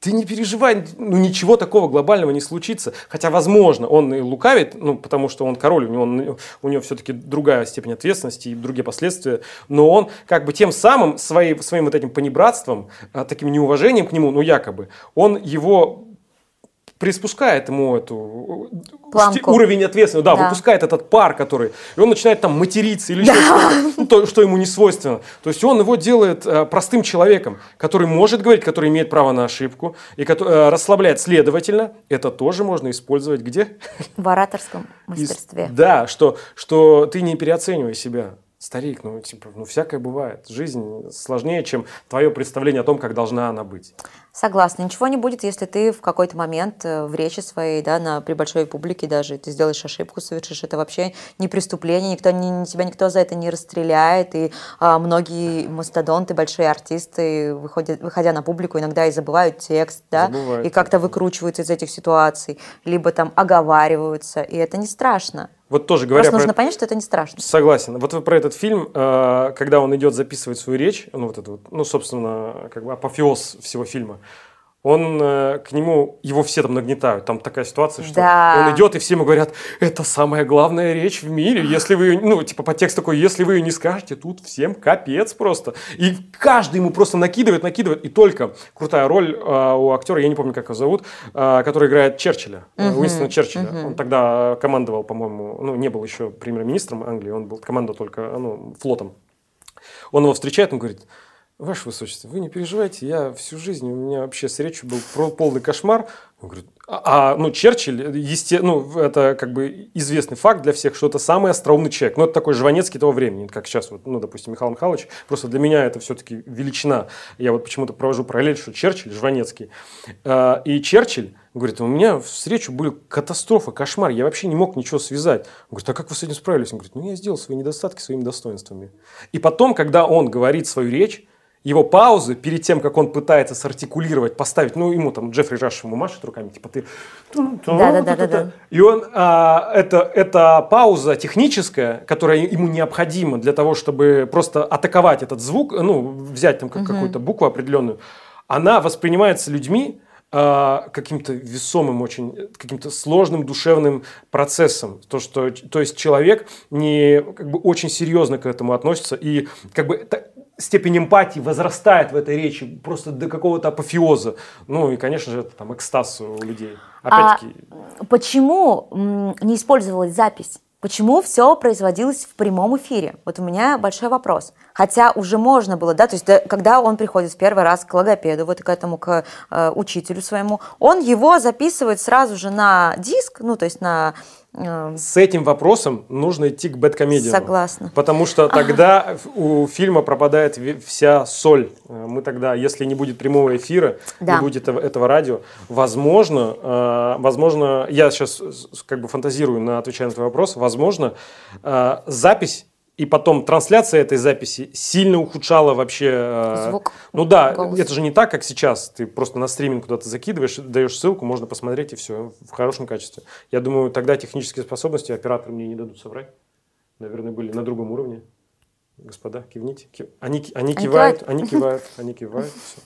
Ты не переживай, ну ничего такого глобального не случится. Хотя, возможно, он и лукавит, ну, потому что он король, у него, у него все-таки другая степень ответственности и другие последствия. Но он как бы тем самым, своей, своим вот этим понебратством, а, таким неуважением к нему, ну якобы, он его приспускает ему эту Планку. уровень ответственности, да, Да. выпускает этот пар, который, и он начинает там материться или еще что-то, ну, то, что ему не свойственно. То есть он его делает э, простым человеком, который может говорить, который имеет право на ошибку и который э, расслабляет. Следовательно, это тоже можно использовать где? В ораторском мастерстве. Да, что, что ты не переоценивай себя. Старик, ну, типа, ну, всякое бывает. Жизнь сложнее, чем твое представление о том, как должна она быть. Согласна. Ничего не будет, если ты в какой-то момент э, в речи своей, да, на, при большой публике даже, ты сделаешь ошибку, совершишь. Это вообще не преступление, никто, не, тебя никто за это не расстреляет. И а, многие мастодонты, большие артисты, выходят, выходя на публику, иногда и забывают текст, да, Забывают. и как-то выкручиваются из этих ситуаций, либо там оговариваются, и это не страшно. Вот тоже говоря Просто про нужно это- понять, что это не страшно. Согласен. Вот вы про этот фильм, э, когда он идет записывать свою речь, ну вот это вот, ну собственно, как бы апофеоз всего фильма, он э, к нему, его все там нагнетают. Там такая ситуация, что Да. он идет, и все ему говорят, это самая главная речь в мире. Если вы, ну, типа, подтекст такой, если вы ее не скажете, тут всем капец просто. И каждый ему просто накидывает, накидывает. И только крутая роль э, у актера, я не помню, как его зовут, э, который играет Черчилля, Мгм, Уинстона Черчилля. Он тогда командовал, по-моему, ну, не был еще премьер-министром Англии, он был командовал только ну, флотом. Он его встречает, он говорит, Ваше Высочество, вы не переживайте, я всю жизнь, у меня вообще с речью был полный кошмар. Он говорит, а, а, ну, Черчилль, есте, ну, это как бы известный факт для всех, что это самый остроумный человек. Ну, это такой Жванецкий того времени, как сейчас, вот, ну, допустим, Михаил Михайлович. Просто для меня это все-таки величина. Я вот почему-то провожу параллель, что Черчилль, Жванецкий. А, И Черчилль говорит, у меня с речью были катастрофа, кошмар, я вообще не мог ничего связать. Он говорит, а как вы с этим справились? Он говорит, ну, я сделал свои недостатки своими достоинствами. И потом, когда он говорит свою речь, его паузы перед тем, как он пытается сартикулировать, поставить, ну, ему там Джеффри Раш ему машет руками, типа ты... Да-да-да-да-да. И он, а, это, это пауза техническая, которая ему необходима для того, чтобы просто атаковать этот звук, ну, взять там как- какую-то букву определенную, она воспринимается людьми а, каким-то весомым очень, каким-то сложным душевным процессом. То, что, то есть человек не как бы очень серьезно к этому относится и как бы степень эмпатии возрастает в этой речи просто до какого-то апофеоза. Ну и, конечно же, это там экстаз у людей. Опять-таки, Почему м, не использовалась запись? Почему все производилось в прямом эфире? Вот у меня большой вопрос. Хотя уже можно было, да, то есть да, когда он приходит в первый раз к логопеду, вот к этому, к э, учителю своему, он его записывает сразу же на диск, ну, то есть на... с этим вопросом нужно идти к бэткомедиану. Согласна. Потому что тогда у фильма пропадает вся соль. Э, Мы тогда, если не будет прямого эфира, Да. не будет этого, этого радио, возможно, э, возможно, я сейчас как бы фантазирую, на отвечая на твой вопрос, возможно, э, запись и потом трансляция этой записи сильно ухудшала вообще... э, Звук, Ну да, голос. это же не так, как сейчас. Ты просто на стриминг куда-то закидываешь, даешь ссылку, можно посмотреть и все в хорошем качестве. Я думаю, тогда технические способности операторы мне не дадут соврать. Наверное, были на другом уровне. Господа, кивните. Ки- Они, ки- они кивают, они кивают, они кивают. всё.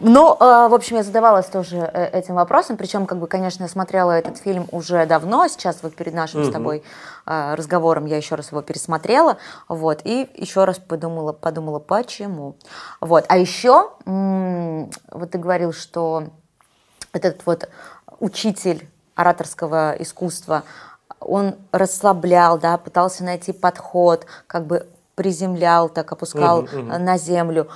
Ну, э, в общем, я задавалась тоже э, этим вопросом, причем, как бы, конечно, я смотрела этот фильм уже давно, сейчас вот перед нашим с Мгм. тобой э, разговором я еще раз его пересмотрела, вот, и еще раз подумала, подумала, почему. Вот, а еще, вот ты говорил, что этот вот учитель ораторского искусства, он расслаблял, да, пытался найти подход, как бы приземлял, так опускал мгм. э, на землю.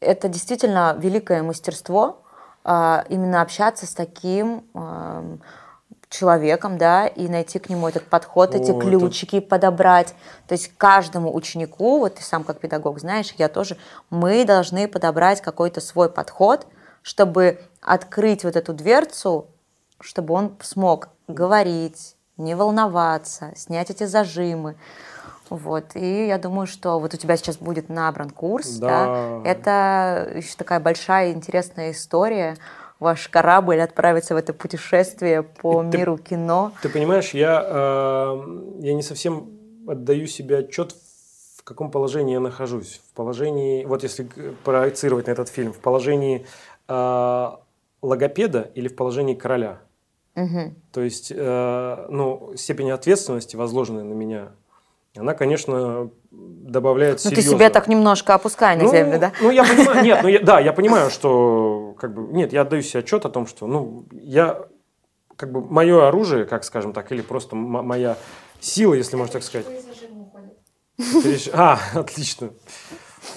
А, Это действительно великое мастерство, а, именно общаться с таким ам, человеком, да, и найти к нему этот подход, эти О, это- ключики подобрать. То есть каждому ученику, вот ты сам как педагог знаешь, я тоже, мы должны подобрать какой-то свой подход, чтобы открыть вот эту дверцу, чтобы он смог говорить, не волноваться, снять эти зажимы. Вот. И я думаю, что вот у тебя сейчас будет набран курс. Да. Да. Это еще такая большая интересная история. Ваш корабль отправится в это путешествие по И ты- миру кино. Ты понимаешь, я, э, я не совсем отдаю себе отчет, в каком положении я нахожусь. В положении, вот если проецировать на этот фильм, в положении э, логопеда или в положении короля. Мгм. То есть, э, ну, степень ответственности, возложенная на меня, она, конечно, добавляет Ну, ты серьезно. себя так немножко опускай на Ну, землю, да? Ну, я понимаю, нет, ну, я- да, я понимаю, что, как бы, нет, я отдаю себе отчет о том, что, ну, я, как бы, мое оружие, как скажем так, или просто моя сила, если можно так сказать. Переш- А, отлично.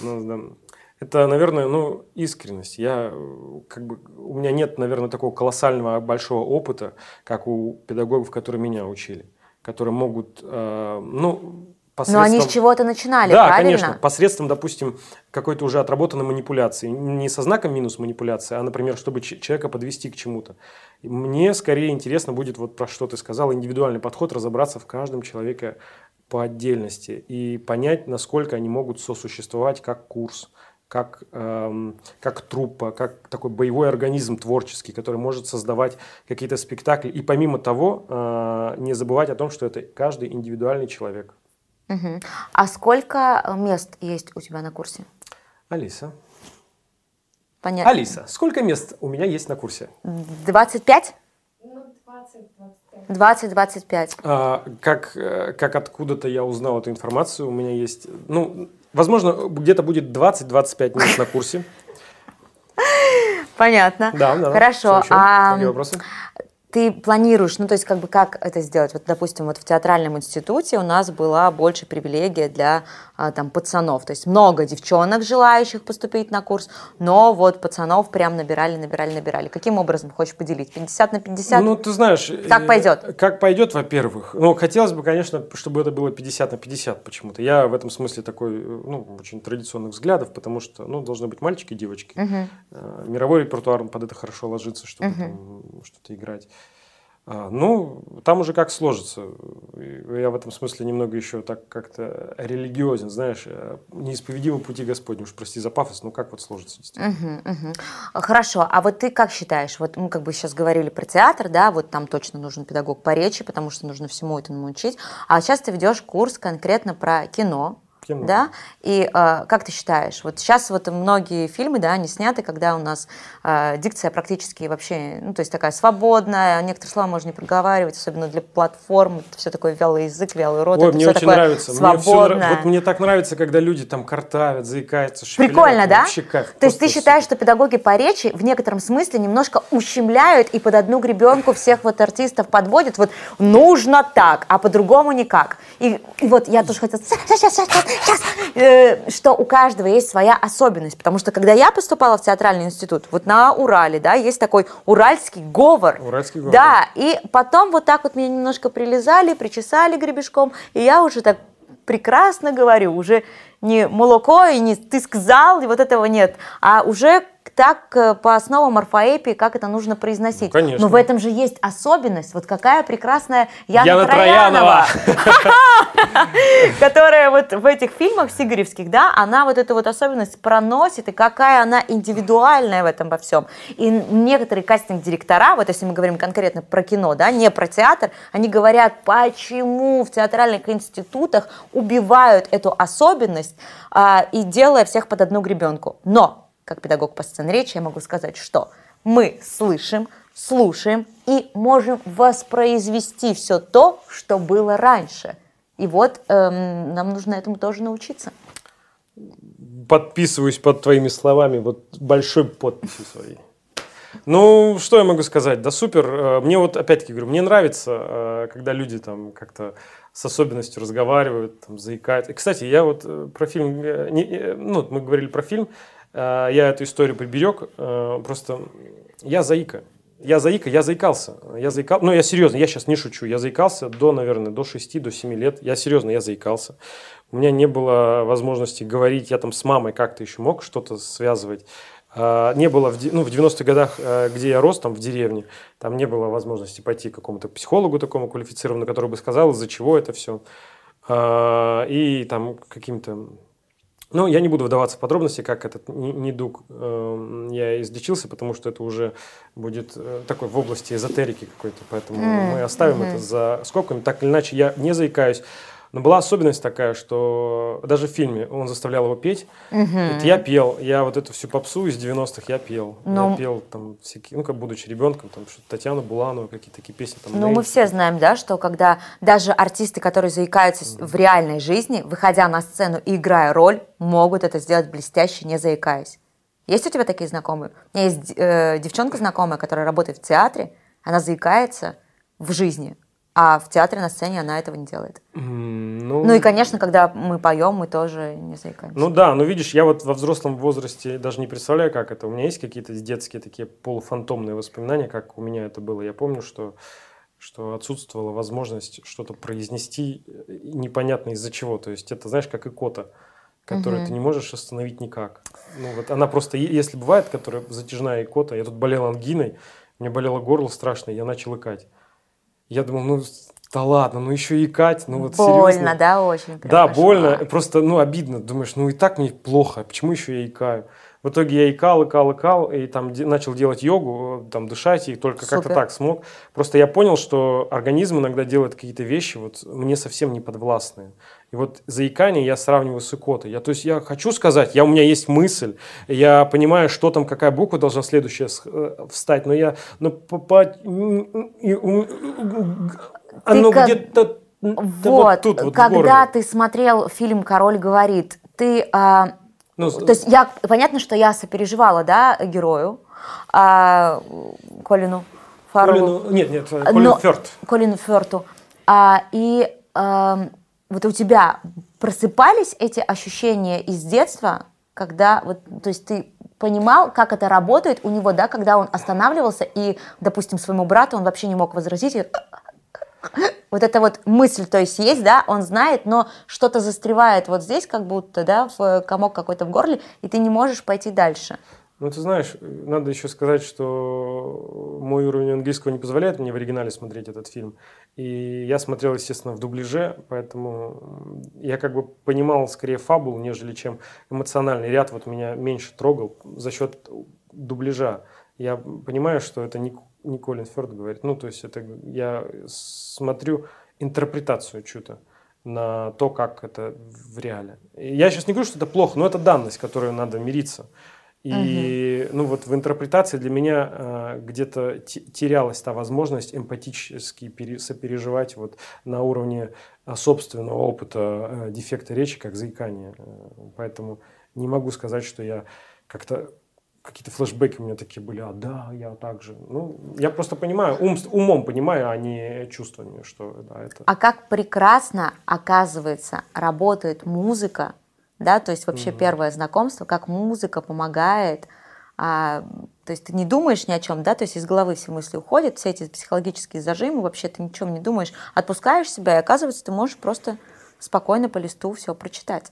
Ну, да. Это, наверное, ну, искренность. Я, как бы, у меня нет, наверное, такого колоссального большого опыта, как у педагогов, которые меня учили, которые могут, э, ну, Но они с чего-то начинали, да, правильно? конечно, посредством, допустим, какой-то уже отработанной манипуляции. Не со знаком минус манипуляции, а, например, чтобы человека подвести к чему-то. Мне скорее интересно будет, вот про что ты сказал, индивидуальный подход, разобраться в каждом человеке по отдельности и понять, насколько они могут сосуществовать как курс, как, эм, как труппа, как такой боевой организм творческий, который может создавать какие-то спектакли. И помимо того, э, не забывать о том, что это каждый индивидуальный человек. Угу. А сколько мест есть у тебя на курсе? Алиса. Понятно. Алиса, сколько мест у меня есть на курсе? 25? 20-25. А, как, э, как откуда-то я узнал эту информацию, у меня есть, ну, возможно, где-то будет 20-25 мест на курсе. Понятно. Да, да. Хорошо. А, Какие вопросы? ты планируешь, ну то есть как бы как это сделать? Вот, допустим, вот в театральном институте у нас была больше привилегия для там пацанов, то есть много девчонок желающих поступить на курс, но вот пацанов прям набирали, набирали, набирали. Каким образом хочешь поделить? 50 на 50? Ну ты знаешь, как пойдет? Э, как пойдет, во-первых. Ну хотелось бы, конечно, чтобы это было 50 на 50 почему-то. Я в этом смысле такой, э, ну очень традиционных взглядов, потому что, ну должны быть мальчики и девочки. Угу. Мировой репертуар под это хорошо ложится, чтобы угу. там что-то играть. А, ну, там уже как сложится. Я в этом смысле немного еще так как-то религиозен, знаешь, э, неисповедимы пути Господни. Уж прости за пафос, но как вот сложится действительно. Угу, угу. Хорошо, а вот ты как считаешь, вот мы как бы сейчас говорили про театр, да, вот там точно нужен педагог по речи, потому что нужно всему этому учить, а сейчас ты ведешь курс конкретно про кино, кино. Да? И э, как ты считаешь, вот сейчас вот многие фильмы, да, они сняты, когда у нас э, дикция практически вообще, ну, то есть такая свободная, некоторые слова можно не проговаривать, особенно для платформ, все такой вялый язык, вялый рот, Ой, мне очень такое нравится. свободное. Мне все, вот мне так нравится, когда люди там картавят, заикаются, шепелят. Прикольно, да? Кайф. То есть ты считаешь, что педагоги по речи в некотором смысле немножко ущемляют и под одну гребенку всех вот артистов подводят, вот нужно так, а по-другому никак. И, и вот я тоже хотела, сейчас, Э, что у каждого есть своя особенность, потому что когда я поступала в театральный институт, вот на Урале, да, есть такой уральский говор. Уральский говор. Да, и потом вот так вот меня немножко прилезали, причесали гребешком, и я уже так прекрасно говорю, уже не молоко и не ты сказал, и вот этого нет, а уже так э, по основам орфоэпии, как это нужно произносить. Ну, конечно. Но в этом же есть особенность. Вот какая прекрасная Яна, Яна Троянова, которая вот в этих фильмах сигаревских, да, она вот эту вот особенность проносит, и какая она индивидуальная в этом во всем. И некоторые кастинг-директора, вот если мы говорим конкретно про кино, да, не про театр, они говорят, почему в театральных институтах убивают эту особенность а, и делая всех под одну гребенку. Но как педагог по сцене речи, я могу сказать, что мы слышим, слушаем и можем воспроизвести все то, что было раньше. И вот эм, нам нужно этому тоже научиться. Подписываюсь под твоими словами, вот большой подписью своей. Ну, что я могу сказать? Да супер. Э, мне вот, опять-таки говорю, мне нравится, э, когда люди там как-то с особенностью разговаривают, там, заикают. И, кстати, я вот э, про фильм, ну, мы говорили про фильм, я эту историю приберег. Э, просто я заика. Я заика, я заикался. Я заикал, ну, я серьезно, я сейчас не шучу. Я заикался до, наверное, до 6, до 7 лет. Я серьезно, я заикался. У меня не было возможности говорить. Я там с мамой как-то еще мог что-то связывать. Э, не было, в, ну, в 90-х годах, где я рос, там в деревне, там не было возможности пойти к какому-то психологу такому квалифицированному, который бы сказал, из-за чего это все. И там каким-то ну, я не буду вдаваться в подробности, как этот недуг э, я излечился, потому что это уже будет э, такой в области эзотерики какой-то, поэтому mm. мы оставим mm-hmm. это за скобками. Так или иначе, я не заикаюсь. Но была особенность такая, что даже в фильме он заставлял его петь. Угу. Вот я пел, я вот эту всю попсу из 90-х я пел. Ну, я пел там всякие, ну как будучи ребенком, там что-то Татьяна Буланова, какие-то такие песни. Там, ну мы все знаем, да, что когда даже артисты, которые заикаются mm. в реальной жизни, выходя на сцену и играя роль, могут это сделать блестяще, не заикаясь. Есть у тебя такие знакомые? У меня есть э, девчонка знакомая, которая работает в театре, она заикается в жизни, а в театре на сцене она этого не делает. ну, ну и, конечно, когда мы поем, мы тоже не заикаемся. Ну да, ну видишь, я вот во взрослом возрасте даже не представляю, как это. У меня есть какие-то детские такие полуфантомные воспоминания, как у меня это было. Я помню, что что отсутствовала возможность что-то произнести э, непонятно из-за чего. То есть это, знаешь, как икота, которую Мгм. ты не можешь остановить никак. Ну вот она просто, если бывает, которая затяжная икота, я тут болел ангиной, мне болело горло страшно, я начал икать. Я думал, ну да ладно, ну еще и икать, ну вот Больно, серьезно. да, очень. прям Да, кошмар. больно, просто, ну, обидно. Думаешь, ну и так мне плохо, почему еще я икаю? В итоге я икал, икал, икал, и там де- начал делать йогу, там дышать, и только как-то Супер. так смог. Просто я понял, что организм иногда делает какие-то вещи, вот мне совсем не подвластные. И вот заикание я сравниваю с икотой. Я, то есть я хочу сказать, я, у меня есть мысль, я понимаю, что там, какая буква должна следующая э, встать, но я, но по- по- оно как- где-то да Вот, тут, вот когда ты смотрел фильм «Король говорит», ты... а, Ну, то есть я, понятно, что я сопереживала, да, герою, а, Колину Фарреллу. Колину- нет, нет, А, Колин но- Фёрд. Колину Фёрту. А, и ам, вот у тебя просыпались эти ощущения из детства, когда вот, то есть ты понимал, как это работает у него, да, когда он останавливался и, допустим, своему брату он вообще не мог возразить. и Вот эта вот мысль, то есть есть, да, он знает, но что-то застревает вот здесь, как будто, да, в комок какой-то в горле, и ты не можешь пойти дальше. Ну, ты знаешь, надо еще сказать, что мой уровень английского не позволяет мне в оригинале смотреть этот фильм. И я смотрел, естественно, в дубляже, поэтому я как бы понимал скорее фабулу, нежели чем эмоциональный ряд вот меня меньше трогал за счет дубляжа. Я понимаю, что это не, не Колин Фёрд говорит. Ну, то есть это я смотрю интерпретацию чью-то на то, как это в реале. Я сейчас не говорю, что это плохо, но это данность, которую надо мириться. И ну вот в интерпретации для меня э, где-то те- терялась та возможность эмпатически пере- сопереживать вот на уровне э, собственного опыта э, дефекта речи, как заикание. Э, Поэтому не могу сказать, что я как-то какие-то флешбеки у меня такие были, а да, я так же. Ну, я просто понимаю, ум, умом понимаю, а не чувствами, что да, это... А как прекрасно, оказывается, работает музыка, да, то есть вообще первое знакомство, как музыка помогает, а, то есть ты не думаешь ни о чем, да, то есть из головы все мысли уходят, все эти психологические зажимы, вообще ты ни о чем не думаешь, отпускаешь себя, и оказывается, ты можешь просто спокойно по листу все прочитать.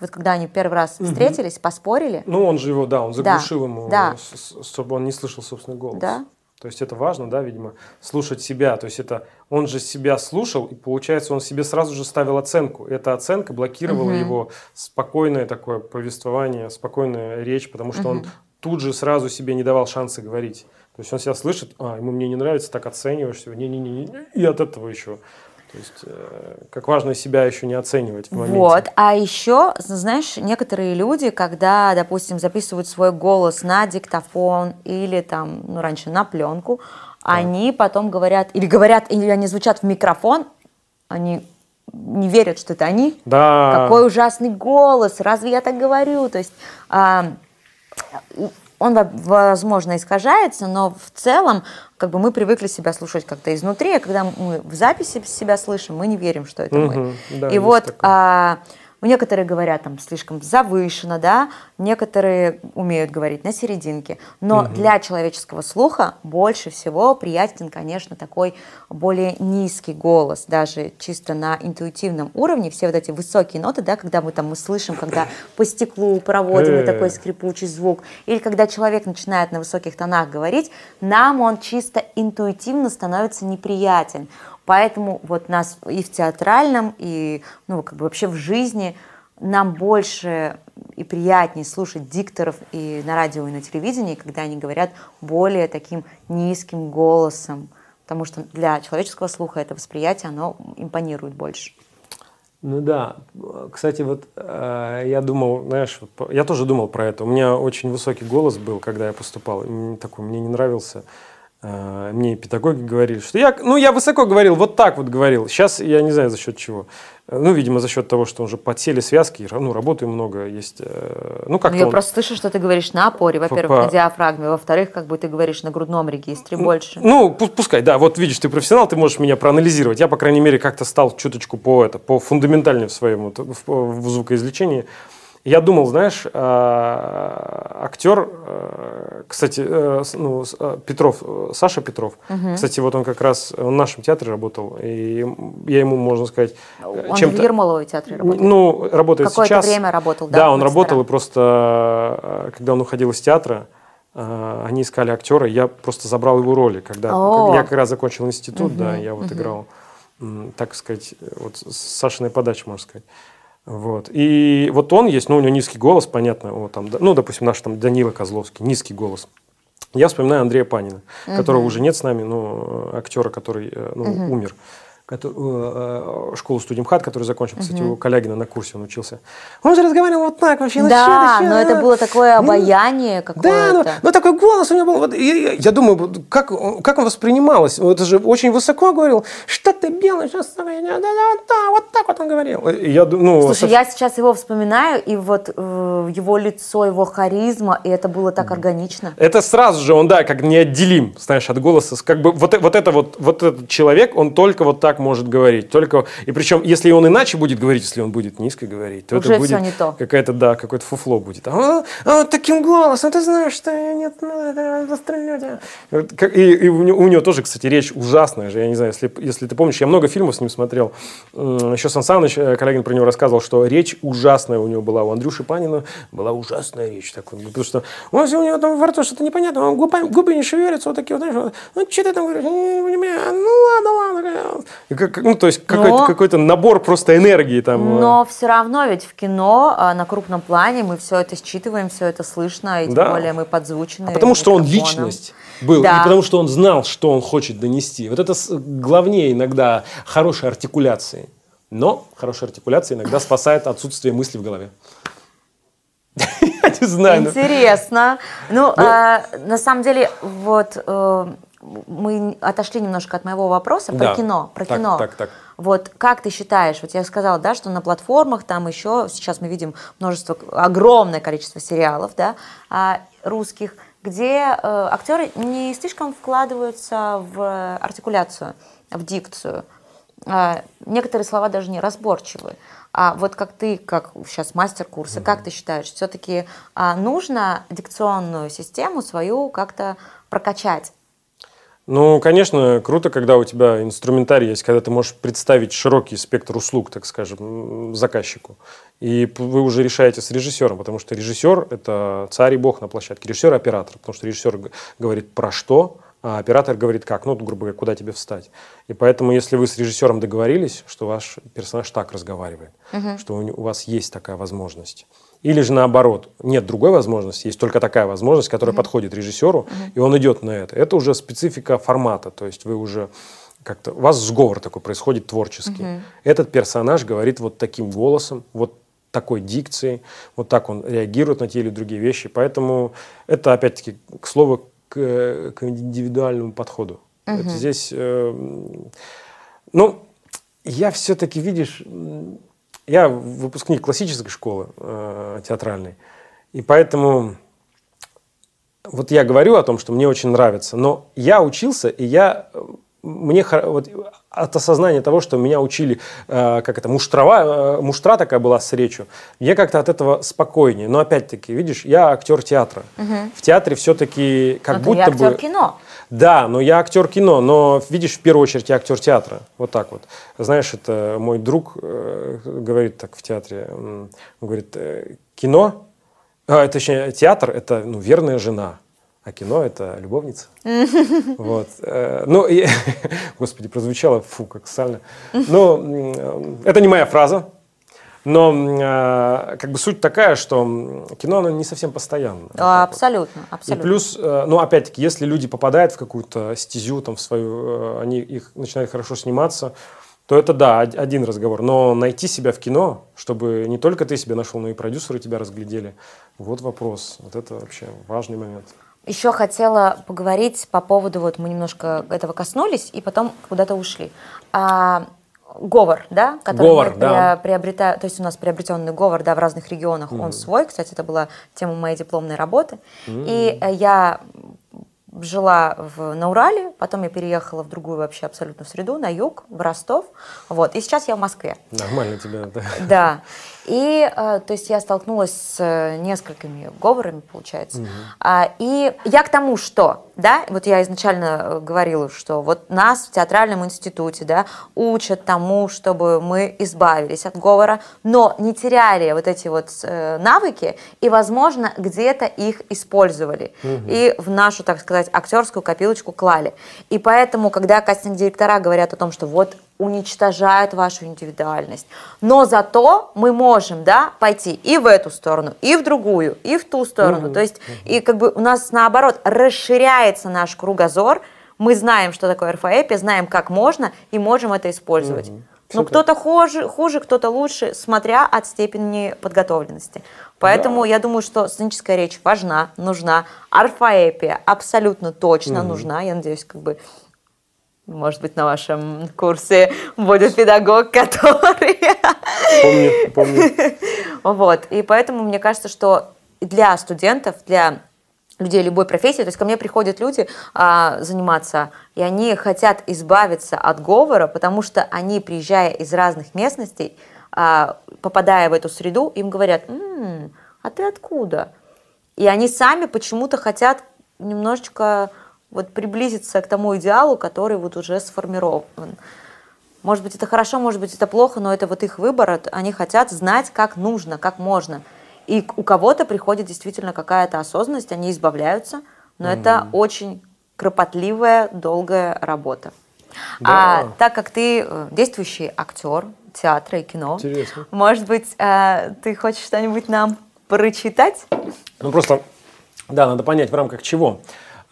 Вот когда они первый раз встретились, поспорили, Ну, он же его, да, он Да, заглушил ему, да. с- с- чтобы он не слышал собственный голос. Да. То есть это важно, да, видимо, слушать себя. То есть это он же себя слушал, и получается, он себе сразу же ставил оценку. Эта оценка блокировала Мгм. его спокойное такое повествование, спокойная речь, потому что он тут же сразу себе не давал шанса говорить. То есть он себя слышит, а, ему мне не нравится, так оцениваешь не-не-не, и от этого еще. То есть э, как важно себя еще не оценивать в моменте. Вот, а еще, знаешь, некоторые люди, когда, допустим, записывают свой голос на диктофон или там, ну, раньше на пленку, они потом говорят, или говорят, или они звучат в микрофон, они не верят, что это они. Да. Какой ужасный голос, разве я так говорю? То есть а, он, во- возможно, искажается, но в целом как бы мы привыкли себя слушать как-то изнутри, а когда мы в записи себя слышим, мы не верим, что это мы. Мгм, да, И вот такое. а, некоторые говорят там слишком завышенно, да, некоторые умеют говорить на серединке, но для человеческого слуха больше всего приятен, конечно, такой более низкий голос, даже чисто на интуитивном уровне, все вот эти высокие ноты, да, когда мы там мы слышим, когда по стеклу проводим и Э. такой скрипучий звук, или когда человек начинает на высоких тонах говорить, нам он чисто интуитивно становится неприятен. Поэтому вот нас и в театральном, и ну, как бы вообще в жизни нам больше и приятнее слушать дикторов и на радио, и на телевидении, когда они говорят более таким низким голосом, потому что для человеческого слуха это восприятие, оно импонирует больше. Ну да. Кстати, вот э, я думал, знаешь, я тоже думал про это. У меня очень высокий голос был, когда я поступал. такой, мне не нравился. Э, Мне педагоги говорили, что я, ну, я высоко говорил, вот так вот говорил. Сейчас я не знаю за счет чего. Ну, видимо, за счет того, что уже подсели связки, ну, работы много есть. э, Ну, как Ну, я просто слышу, что ты говоришь на опоре, во-первых, По- на диафрагме, во-вторых, как бы ты говоришь на грудном регистре больше. Ну, пу- пускай, да, вот видишь, ты профессионал, ты можешь меня проанализировать. Я, по крайней мере, как-то стал чуточку по, это, по фундаментальнее в своем в, в звукоизвлечении. Я думал, знаешь, а, актер, а, кстати, э, ну, Петров, э, Саша Петров, кстати, вот он как раз он в нашем театре работал, и я ему, можно сказать, э, Он чем-то... в Ермоловой театре работает. Ну, работает Какое-то сейчас. время работал, да, Да, он работал, и просто, э, когда он уходил из театра, э, они искали актера, я просто забрал его роли. Когда О. я как раз закончил институт, да, я вот играл, м, так сказать, вот с Сашиной подачи, можно сказать. Вот. И вот он есть, ну, у него низкий голос, понятно, вот там, ну, допустим, наш там Данила Козловский, низкий голос. Я вспоминаю Андрея Панина, которого уже нет с нами, но э, актера, который э, ну, умер. Кото- э, э, школу студии МХАТ, который закончил, кстати, у Калягина на курсе он учился. Он же разговаривал вот так вообще. ну Да, да но это да. было такое Ну, обаяние Да, ну, какое-то. ну такой голос у него был. Вот, и я думаю, как, как он воспринималось? Это же очень высоко говорил. Что ты белый? Сейчас, да, да, да, да, вот так вот он говорил. Я, ну, Слушай, со- я сейчас его вспоминаю, и вот э, его лицо, его харизма, и это было так органично. Это сразу же он, да, как неотделим, знаешь, от голоса. Как бы вот, э- вот это вот, вот этот человек, он только вот так может говорить. Только, и причем, если он иначе будет говорить, если он будет низко говорить, то Уже это будет не то. какая-то, да, какое-то фуфло будет. А, а, таким голосом, ты знаешь, что я нет, ну, это застрелю тебя. И, и у, него, у него тоже, кстати, речь ужасная же. Я не знаю, если, если ты помнишь, я много фильмов с ним смотрел. Еще Сан Саныч, э, Калягин про него рассказывал, что речь ужасная у него была. У Андрюши Панина была ужасная речь. Так, вот, потому что он, у него там во рту что-то непонятно, он губами, губы не шевелятся, вот такие, вот, знаешь, вот, ну, что ты там говоришь, Не, не понимаю. ну, ладно, ладно. Ну, то есть, какой-то, какой-то набор просто энергии там. э. Но все равно ведь в кино а, на крупном плане мы все это считываем, все это слышно, и тем Да. более мы подзвучены. А потому что он личность был, Да. и потому что он знал, что он хочет донести. Вот это главнее иногда хорошей артикуляции. Но хорошая артикуляция иногда спасает отсутствие мысли в голове. Я не знаю. ну. Интересно. Ну, а, на самом деле, вот э, мы отошли немножко от моего вопроса Да. про кино. Про Так, кино. так, так. Вот как ты считаешь, вот я сказала, да, что на платформах там еще сейчас мы видим множество, огромное количество сериалов, да, а, русских, где э, актеры не слишком вкладываются в артикуляцию, в дикцию. А, некоторые слова даже не разборчивы. А вот как ты, как сейчас мастер курса, как ты считаешь, все-таки нужно дикционную систему свою как-то прокачать? Ну, конечно, круто, когда у тебя инструментарий есть, когда ты можешь представить широкий спектр услуг, так скажем, заказчику. И вы уже решаете с режиссером, потому что режиссер – это царь и бог на площадке. Режиссер – оператор, потому что режиссер говорит про что, а оператор говорит как, ну, грубо говоря, куда тебе встать. И поэтому, если вы с режиссером договорились, что ваш персонаж так разговаривает, что у, не- у вас есть такая возможность, или же наоборот, нет другой возможности, есть только такая возможность, которая подходит режиссеру, и он идет на это. Это уже специфика формата, то есть вы уже как-то, у вас сговор такой происходит творческий. Этот персонаж говорит вот таким голосом, вот такой дикцией, вот так он реагирует на те или другие вещи. Поэтому это, опять-таки, к слову, к, к индивидуальному подходу. Это здесь, э, ну, я все-таки, видишь, я выпускник классической школы э, театральной, и поэтому вот я говорю о том, что мне очень нравится, но я учился, и я э, мне вот от осознания того, что меня учили, э, как это, муштрова, э, муштра такая была с речью, мне как-то от этого спокойнее. Но опять-таки, видишь, я актер театра. В театре все-таки как Ну, ты будто актер бы... кино. Да, но я актер кино, но видишь, в первую очередь я актер театра. Вот так вот. Знаешь, это мой друг э, говорит так в театре. Он говорит, э, кино, а, точнее, театр – это ну, верная жена, а кино – это любовница. Вот. э, Ну, и, господи, прозвучало, фу, как сально. Но м, это не моя фраза, но э, как бы суть такая, что кино, оно не совсем постоянно. А, так вот. Абсолютно, И абсолютно. плюс, э, ну, опять-таки, если люди попадают в какую-то стезю, там, в свою, э, они их начинают хорошо сниматься, то это, да, од- один разговор. Но найти себя в кино, чтобы не только ты себя нашел, но и продюсеры тебя разглядели, вот вопрос. Вот это вообще важный момент. Еще хотела поговорить по поводу, вот мы немножко этого коснулись и потом куда-то ушли. А, говор, да, который Говор, мы да. приобретаем, то есть у нас приобретенный говор, да, в разных регионах, он свой, кстати, это была тема моей дипломной работы. И э, я жила в, на Урале, потом я переехала в другую вообще абсолютно среду, на юг, в Ростов. Вот. И сейчас я в Москве. Нормально тебя, да. Да. И, э, то есть, я столкнулась с э, несколькими говорами, получается. А, и я к тому, что, да, вот я изначально э, говорила, что вот нас в театральном институте, да, учат тому, чтобы мы избавились от говора, но не теряли вот эти вот навыки и, возможно, где-то их использовали. И в нашу, так сказать, актерскую копилочку клали. И поэтому, когда кастинг-директора говорят о том, что вот уничтожают вашу индивидуальность. Но зато мы можем, да, пойти и в эту сторону, и в другую, и в ту сторону. То есть, и как бы у нас наоборот расширяется наш кругозор. Мы знаем, что такое РФЭПи, знаем, как можно, и можем это использовать. Мгм. Ну, кто-то хуже, хуже, кто-то лучше, смотря от степени подготовленности. Поэтому я думаю, что сценическая речь важна, нужна. Орфоэпия абсолютно точно нужна. Я надеюсь, как бы может быть, на вашем курсе будет педагог, который... Помню, помню. Вот. И поэтому мне кажется, что для студентов, для людей любой профессии, то есть ко мне приходят люди а, заниматься, и они хотят избавиться от говора, потому что они, приезжая из разных местностей, а, попадая в эту среду, им говорят, «М, а ты откуда? И они сами почему-то хотят немножечко вот приблизиться к тому идеалу, который вот уже сформирован. Может быть, это хорошо, может быть, это плохо, но это вот их выбор. Они хотят знать, как нужно, как можно. И у кого-то приходит действительно какая-то осознанность, они избавляются, но это очень кропотливая, долгая работа. А Да. так как ты э, действующий актер театра и кино, Интересно. может быть, э, ты хочешь что-нибудь нам прочитать? Ну просто, да, надо понять в рамках чего.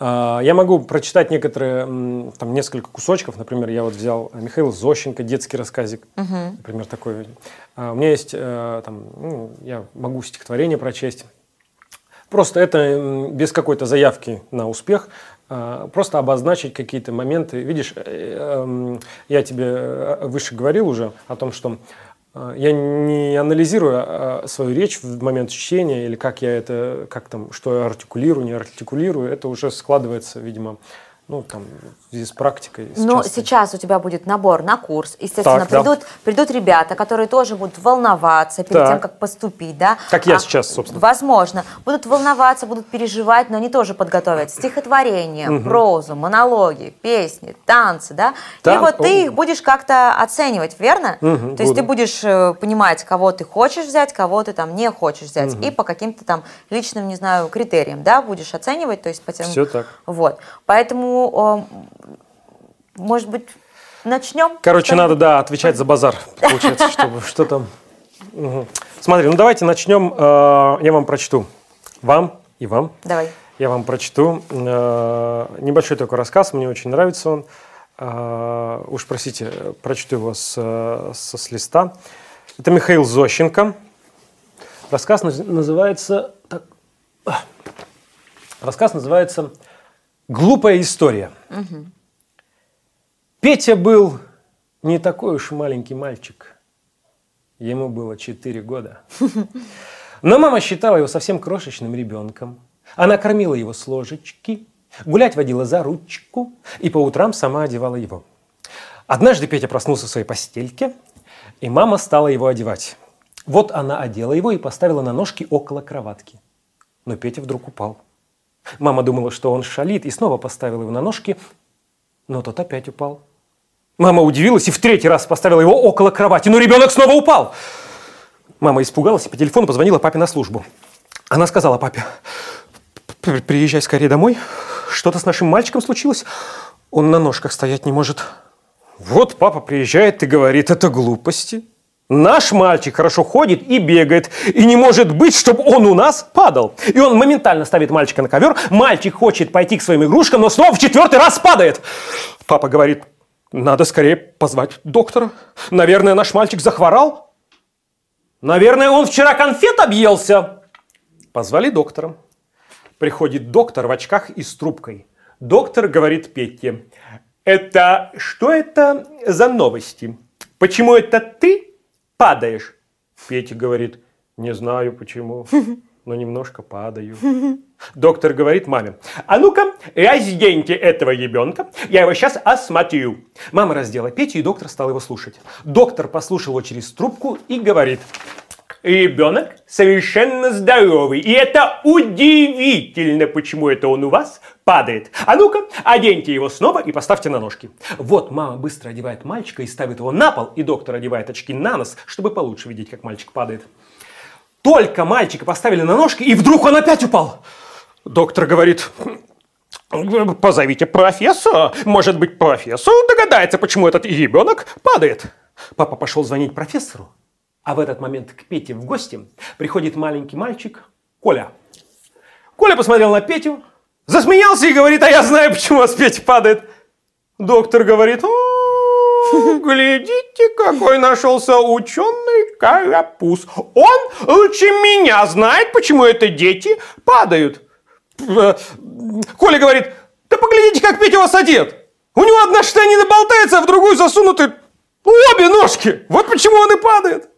А, Я могу прочитать некоторые, там, несколько кусочков. Например, я вот взял Михаил Зощенко, детский рассказик. Например, такой. А, У меня есть, э, там, ну, я могу стихотворение прочесть. Просто это без какой-то заявки на успех, а, просто обозначить какие-то моменты. Видишь, э, я тебе э, выше говорил уже о том, что э, я не анализирую э, свою речь в момент чтения или как я это, как там, что я артикулирую, не артикулирую, это уже складывается, видимо, ну там связи с практикой. с Но частой. сейчас у тебя будет набор на курс. Естественно, Так, да. придут, придут ребята, которые тоже будут волноваться перед Так. тем, как поступить, да? Как я сейчас, собственно. Возможно. Будут волноваться, будут переживать, но они тоже подготовят стихотворения, прозу, монологи, песни, танцы, да? И Да, вот ты их будешь как-то оценивать, верно? Мгм, То есть ты буду. будешь э, понимать, кого ты хочешь взять, кого ты там не хочешь взять. И по каким-то там личным, не знаю, критериям, да, будешь оценивать, то есть по тем... Всё так. Вот. Поэтому, э, может быть, начнем? Короче, надо, да, отвечать за базар, получается, чтобы что там. Смотри, ну давайте начнем. э, Я вам прочту. Вам и вам. Давай. Я вам прочту э, небольшой такой рассказ, мне очень нравится он. Э, Уж простите, прочту его с, со с листа. Это Михаил Зощенко. Рассказ наз- называется... так. Рассказ называется «Глупая история». Петя был не такой уж маленький мальчик. Ему было 4 года. Но мама считала его совсем крошечным ребенком. Она кормила его с ложечки, гулять водила за ручку и по утрам сама одевала его. Однажды Петя проснулся в своей постельке, и мама стала его одевать. Вот она одела его и поставила на ножки около кроватки. Но Петя вдруг упал. Мама думала, что он шалит, и снова поставила его на ножки, но тот опять упал. Мама удивилась и в третий раз поставила его около кровати, но ребенок снова упал. Мама испугалась и по телефону позвонила папе на службу. Она сказала папе, «При- приезжай скорее домой, что-то с нашим мальчиком случилось, он на ножках стоять не может. Вот папа приезжает и говорит, это глупости. Наш мальчик хорошо ходит и бегает, и не может быть, чтобы он у нас падал. И он моментально ставит мальчика на ковер, мальчик хочет пойти к своим игрушкам, но снова в четвертый раз падает. Папа говорит, надо скорее позвать доктора. Наверное, наш мальчик захворал. Наверное, он вчера конфет объелся. Позвали доктора. Приходит доктор в очках и с трубкой. Доктор говорит Пете, это что это за новости? Почему это ты падаешь? Петя говорит, не знаю почему. но немножко падаю. Доктор говорит маме, а ну-ка, разденьте этого ребенка, я его сейчас осмотрю. Мама раздела Петю, и доктор стал его слушать. Доктор послушал его через трубку и говорит, ребенок совершенно здоровый. И это удивительно, почему это он у вас падает. А ну-ка, оденьте его снова и поставьте на ножки. Вот мама быстро одевает мальчика и ставит его на пол, и доктор одевает очки на нос, чтобы получше видеть, как мальчик падает. Только мальчика поставили на ножки, и вдруг он опять упал. Доктор говорит, позовите профессора. Может быть, профессор догадается, почему этот ребенок падает. Папа пошел звонить профессору, а в этот момент к Пете в гости приходит маленький мальчик Коля. Коля посмотрел на Петю, засмеялся и говорит, а я знаю, почему у вас Петя падает. Доктор говорит, «О, глядите, какой нашелся ученый карапуз. Он лучше меня знает, почему это дети падают. Коля говорит, да поглядите, как Петя вас одет. У него одна штанина болтается, а в другую засунуты обе ножки. Вот почему он и падает.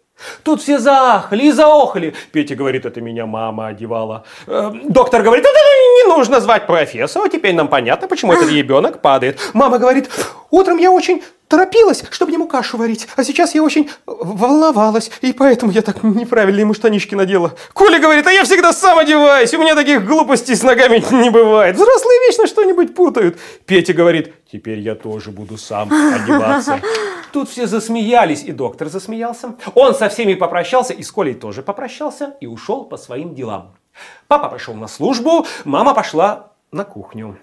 Тут все заахали и заохали. Петя говорит, это меня мама одевала. Э, доктор говорит, это не нужно звать профессора, теперь нам понятно, почему этот ребенок падает. Мама говорит, утром я очень торопилась, чтобы ему кашу варить, а сейчас я очень волновалась, и поэтому я так неправильно ему штанишки надела. Коля говорит, а я всегда сам одеваюсь, у меня таких глупостей с ногами не бывает. Взрослые вечно что-нибудь путают. Петя говорит, теперь я тоже буду сам одеваться. Тут все засмеялись, и доктор засмеялся. Он со всеми попрощался, и с Колей тоже попрощался, и ушел по своим делам. Папа пошел на службу, мама пошла на кухню.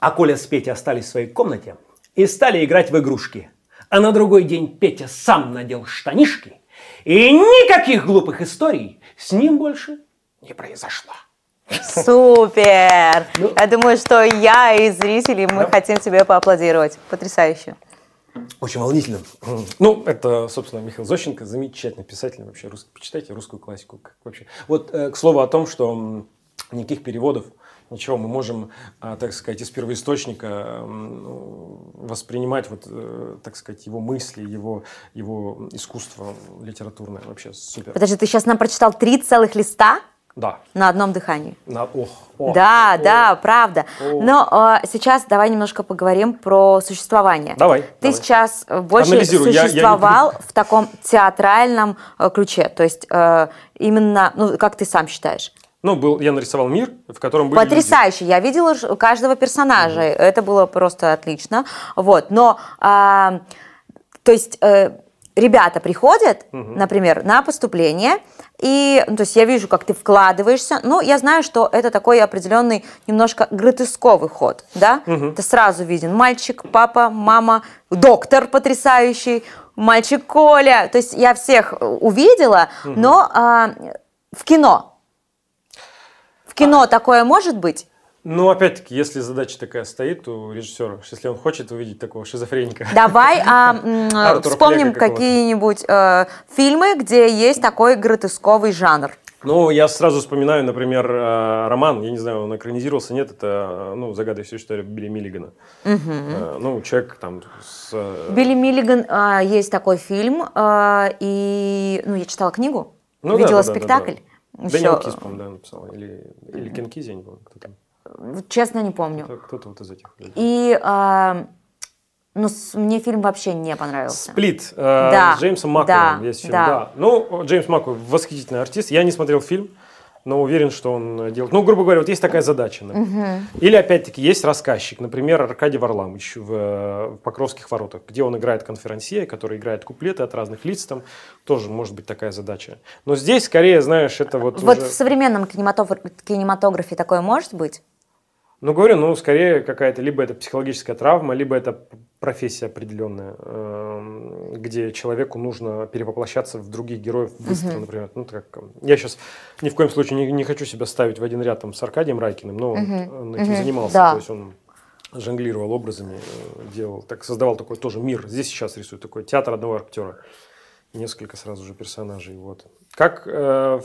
А Коля с Петей остались в своей комнате и стали играть в игрушки. А на другой день Петя сам надел штанишки, и никаких глупых историй с ним больше не произошло. Супер! Я думаю, что я и зрители, мы хотим тебе поаплодировать. Потрясающе. Очень волнительно. Ну, это, собственно, Михаил Зощенко, замечательный писатель вообще. Русский. Почитайте русскую классику. Как вообще. Вот, э, к слову о том, что никаких переводов, ничего, мы можем, а, так сказать, из первоисточника ну, воспринимать, вот, э, так сказать, его мысли, его, его искусство литературное. Вообще супер. Подожди, ты сейчас нам прочитал три целых листа Да. на одном дыхании. На, ох, ох, да, ох. да, правда. О. Но э, сейчас давай немножко поговорим про существование. Давай, Ты давай. сейчас э, больше Анализируй, я- я не существовал в таком театральном э, ключе. То есть э, именно, ну, как ты сам считаешь? Ну, был, я нарисовал мир, в котором были люди. Потрясающе. Я видела каждого персонажа. Это было просто отлично. Вот. Но, а, то есть, э, ребята приходят, например, на поступление, и, ну, то есть, я вижу, как ты вкладываешься. Ну, я знаю, что это такой определенный немножко гротесковый ход, да? Это сразу виден мальчик, папа, мама, доктор потрясающий, мальчик Коля. То есть, я всех э, увидела, но а, в кино. Кино такое может быть? Ну, опять-таки, если задача такая стоит у режиссера, если он хочет увидеть такого шизофреника. Давай а, Артура вспомним какие-нибудь э, фильмы, где есть такой гротесковый жанр. Ну, я сразу вспоминаю, например, э, роман, я не знаю, он экранизировался, нет, это, э, ну, загадывающая история Билли Миллигана. Э, Ну, человек там с... Билли Миллиган, а, есть такой фильм, а, и, ну, я читала книгу, Ну да, видела да, да, да, спектакль. да. Дэниел Кис, по-моему, да, написал. Или, или Кен Кизи, я не помню, кто там. Честно, не помню. Кто- Кто-то вот из этих. И, а, ну, с- мне фильм вообще не понравился. Сплит э, Да, с Джеймсом Макэвоем да, есть фильм. да. Да. Ну, Джеймс Макэвой восхитительный артист. Я не смотрел фильм, но уверен, что он э, делает. Ну, грубо говоря, вот есть такая задача. например. Или, опять-таки, есть рассказчик. Например, Аркадий Варламович в, э, в «Покровских воротах», где он играет конферансье, который играет куплеты от разных лиц. Там тоже может быть такая задача. Но здесь, скорее, знаешь, это вот Вот уже- в современном кинематограф- кинематографе такое может быть? Ну, говорю, ну, скорее какая-то, либо это психологическая травма, либо это профессия определенная, эм, где человеку нужно перевоплощаться в других героев быстро, например. Ну, так, как, я сейчас ни в коем случае не, не хочу себя ставить в один ряд там, с Аркадием Райкиным, но он, он этим Мгм. занимался. Да. То есть он жонглировал образами, э, делал, так создавал такой тоже мир. Здесь сейчас рисует такой театр одного актера. Несколько сразу же персонажей. Вот. Как, э,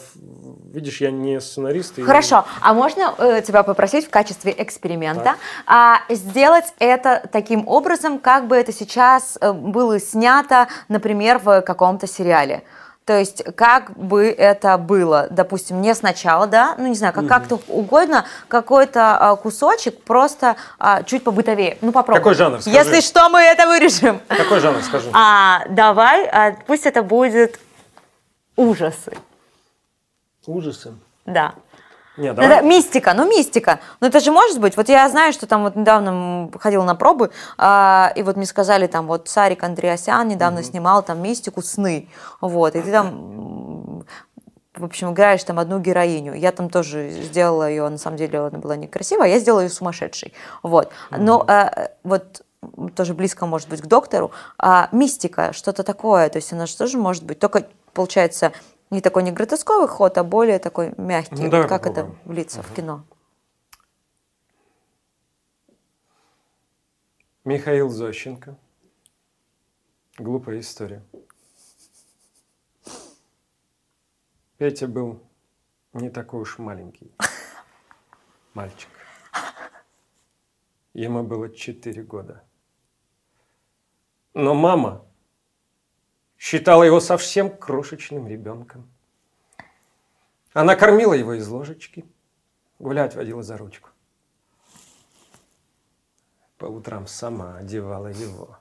видишь, я не сценарист. и- Хорошо, а можно э, тебя попросить в качестве эксперимента а, сделать это таким образом, как бы это сейчас э, было снято, например, в каком-то сериале? То есть, как бы это было, допустим, не сначала, да, ну не знаю, как, как-то угодно, какой-то а, кусочек просто а, чуть побытовее. Ну попробуй. Какой жанр, скажи? Если что, мы это вырежем. Какой жанр, скажи? А, давай, а, пусть это будет ужасы. Ужасы. Да. Не, Ну, Это мистика, ну мистика. Но это же может быть. Вот я знаю, что там вот недавно ходила на пробы, а, и вот мне сказали, там вот Сарик Андреасян недавно снимал там мистику «Сны». Вот, и ты там, в общем, играешь там одну героиню. Я там тоже сделала ее, на самом деле она была некрасивая, а я сделала ее сумасшедшей. Вот. Но а, вот тоже близко может быть к доктору, а мистика, что-то такое, то есть она же тоже может быть, только получается не такой не гротесковый ход, а более такой мягкий. Ну, Вот давай как попробуем. это влиться в кино? Михаил Зощенко. Глупая история. Петя был не такой уж маленький мальчик. Ему было 4 года. Но мама считала его совсем крошечным ребенком. Она кормила его из ложечки, гулять водила за ручку. По утрам сама одевала его.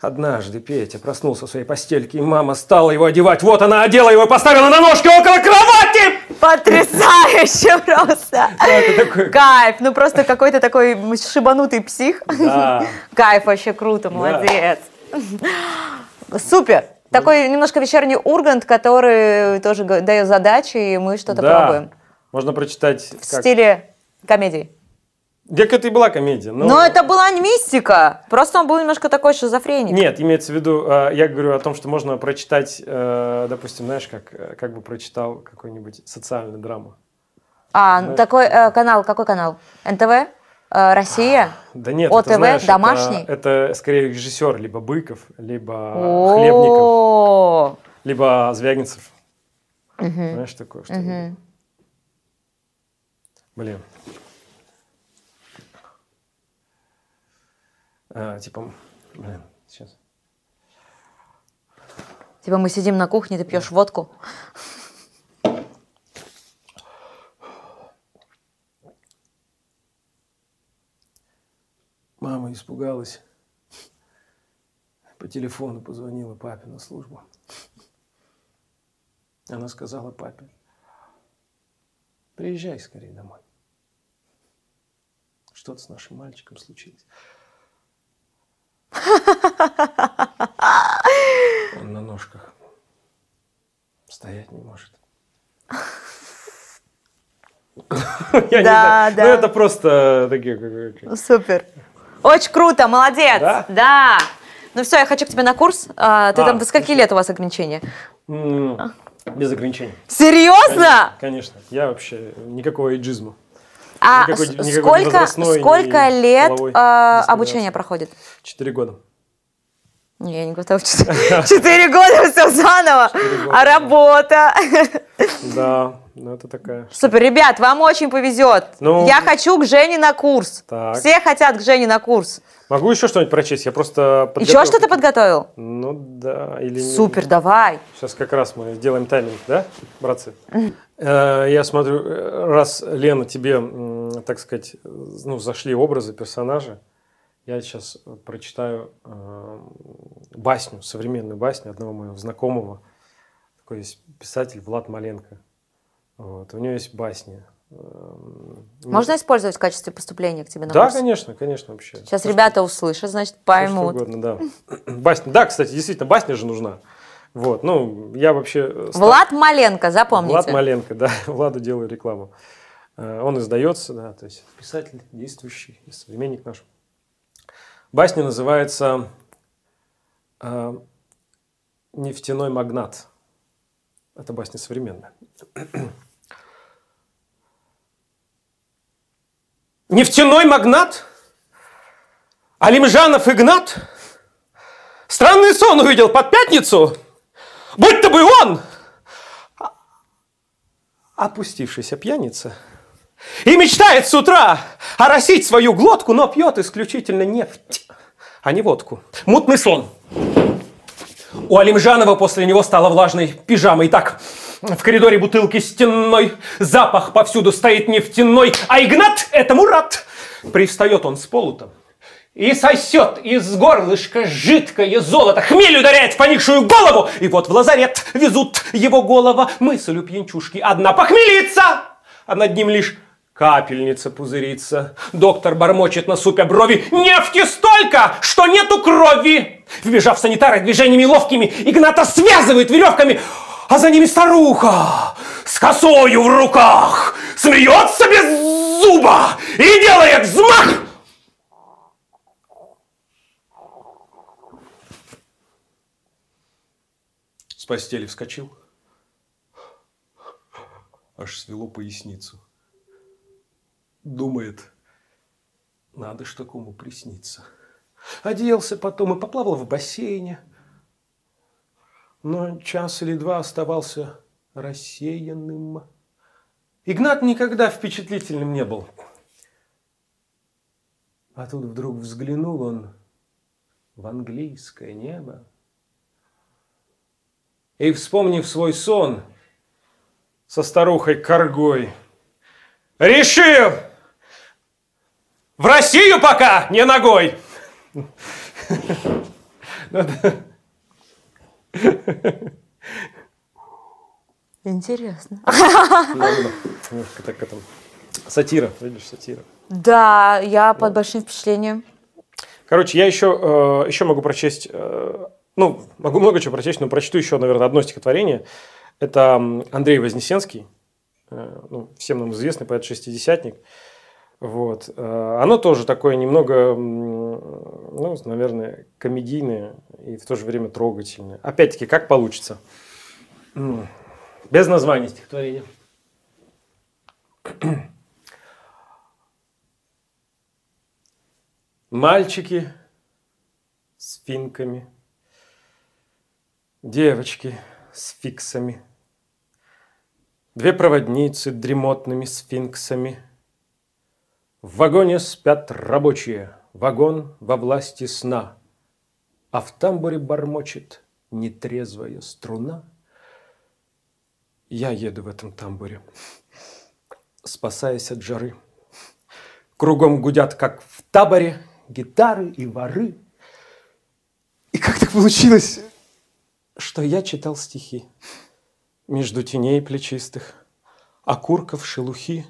Однажды Петя проснулся в своей постельке, и мама стала его одевать. Вот она одела его и поставила на ножки около кровати! Потрясающе просто! Кайф! Ну просто какой-то такой шибанутый псих. Да. Кайф, вообще круто, молодец. Супер! Такой немножко вечерний ургант, который тоже дает задачи, и мы что-то Да. пробуем. Можно прочитать... В как- стиле комедии. Так это и была комедия. Но... Но это была не мистика. Просто он был немножко такой шизофреник. Нет, имеется в виду, э, я говорю о том, что можно прочитать, э, допустим, знаешь, как, э, как бы прочитал какую-нибудь социальную драму. А, ну, такой э, канал, какой канал? НТВ? Э, Россия? Да нет, ОТВ, это, знаешь, это- домашний? Это, скорее режиссер, либо Быков, либо Хлебников, О, либо Звягинцев. Знаешь такое что Блин. А, типа, блин, сейчас. Типа мы сидим на кухне, ты пьешь водку. Мама испугалась. По телефону позвонила папе на службу. Она сказала папе, приезжай скорее домой. Что-то с нашим мальчиком случилось. Он на ножках стоять не может. Я не Да, знаю. да. Ну, это просто такие... Супер. Очень круто, молодец. Да? Да. Ну все, я хочу к тебе на курс. А, ты А, там до скольки лет у вас ограничения? Без ограничений. Серьезно? Конечно. Я вообще никакого эйджизма. А Никакой- никакой сколько, сколько лет дискриминации. обучение проходит? Четыре года. Не, я не готова. Четыре года все заново. А работа? Да, ну это такая... Супер, ребят, вам очень повезет. Ну, Я хочу к Жене на курс. Так. Все хотят к Жене на курс. Могу еще что-нибудь прочесть? Я просто... Еще подготовил что-то какие- подготовил? Ну да, или... Супер, давай. Сейчас как раз мы сделаем тайминг, да, братцы? Э, Я смотрю, э, раз, Лена, тебе, так сказать, ну, зашли образы, персонажи, я сейчас прочитаю э, басню, современную басню одного моего знакомого. Такой есть писатель Влад Маленко. Вот. У него есть басни. Эм, Можно использовать в качестве поступления к тебе на Да, курс? конечно, конечно, вообще. Сейчас Всё, ребята услышат, значит, Всё, что поймут. угодно, да. Басня. Да, кстати, действительно, басня же нужна. Вот, ну, я вообще... э, стал- Влад Маленко, запомните. Влад Маленко, да, Владу делаю рекламу. Э, Он издается, да, то есть писатель действующий, современник наш. Басня называется э, «Нефтяной магнат». Это басня современная. Нефтяной магнат? Алимжанов Игнат? Странный сон увидел под пятницу? Будь-то бы он! опустившийся пьяница и мечтает с утра оросить свою глотку, но пьет исключительно нефть, а не водку. Мутный сон. У Алимжанова после него стала влажной пижамой. Так, в коридоре бутылки стенной, запах повсюду стоит нефтяной, а Игнат этому рад. Привстает он с полута и сосет из горлышка жидкое золото. Хмель ударяет в поникшую голову, и вот в лазарет везут его голову. Мысль у пьянчушки одна похмелиться, а над ним лишь Капельница пузырится. Доктор бормочет на супе брови. Нефти столько, что нету крови. Вбежав санитары движениями ловкими, Игната связывает веревками, а за ними старуха с косою в руках смеется без зуба и делает взмах. С постели вскочил. Аж свело поясницу. Думает, надо ж такому присниться. Оделся потом и поплавал в бассейне. Но час или два оставался рассеянным. Игнат никогда впечатлительным не был. А тут вдруг взглянул он в английское небо. И, вспомнив свой сон со старухой Коргой, решил в Россию пока не ногой. Интересно. Немножко так это... Сатира, видишь, сатира. Да, я под большим впечатлением. Короче, я еще, э, еще могу прочесть, э, ну, могу много чего прочесть, но прочту еще, наверное, одно стихотворение. Это Андрей Вознесенский, э, ну, всем нам известный поэт-шестидесятник. Вот. Э, оно тоже такое немного, ну, наверное, комедийное и в то же время трогательное. Опять-таки, как получится. Без названия стихотворения. Мальчики с финками, девочки с фиксами, две проводницы дремотными сфинксами – в вагоне спят рабочие, вагон во власти сна, А в тамбуре бормочет нетрезвая струна. Я еду в этом тамбуре, спасаясь от жары. Кругом гудят, как в таборе, гитары и воры. И как так получилось, что я читал стихи Между теней плечистых, окурков шелухи,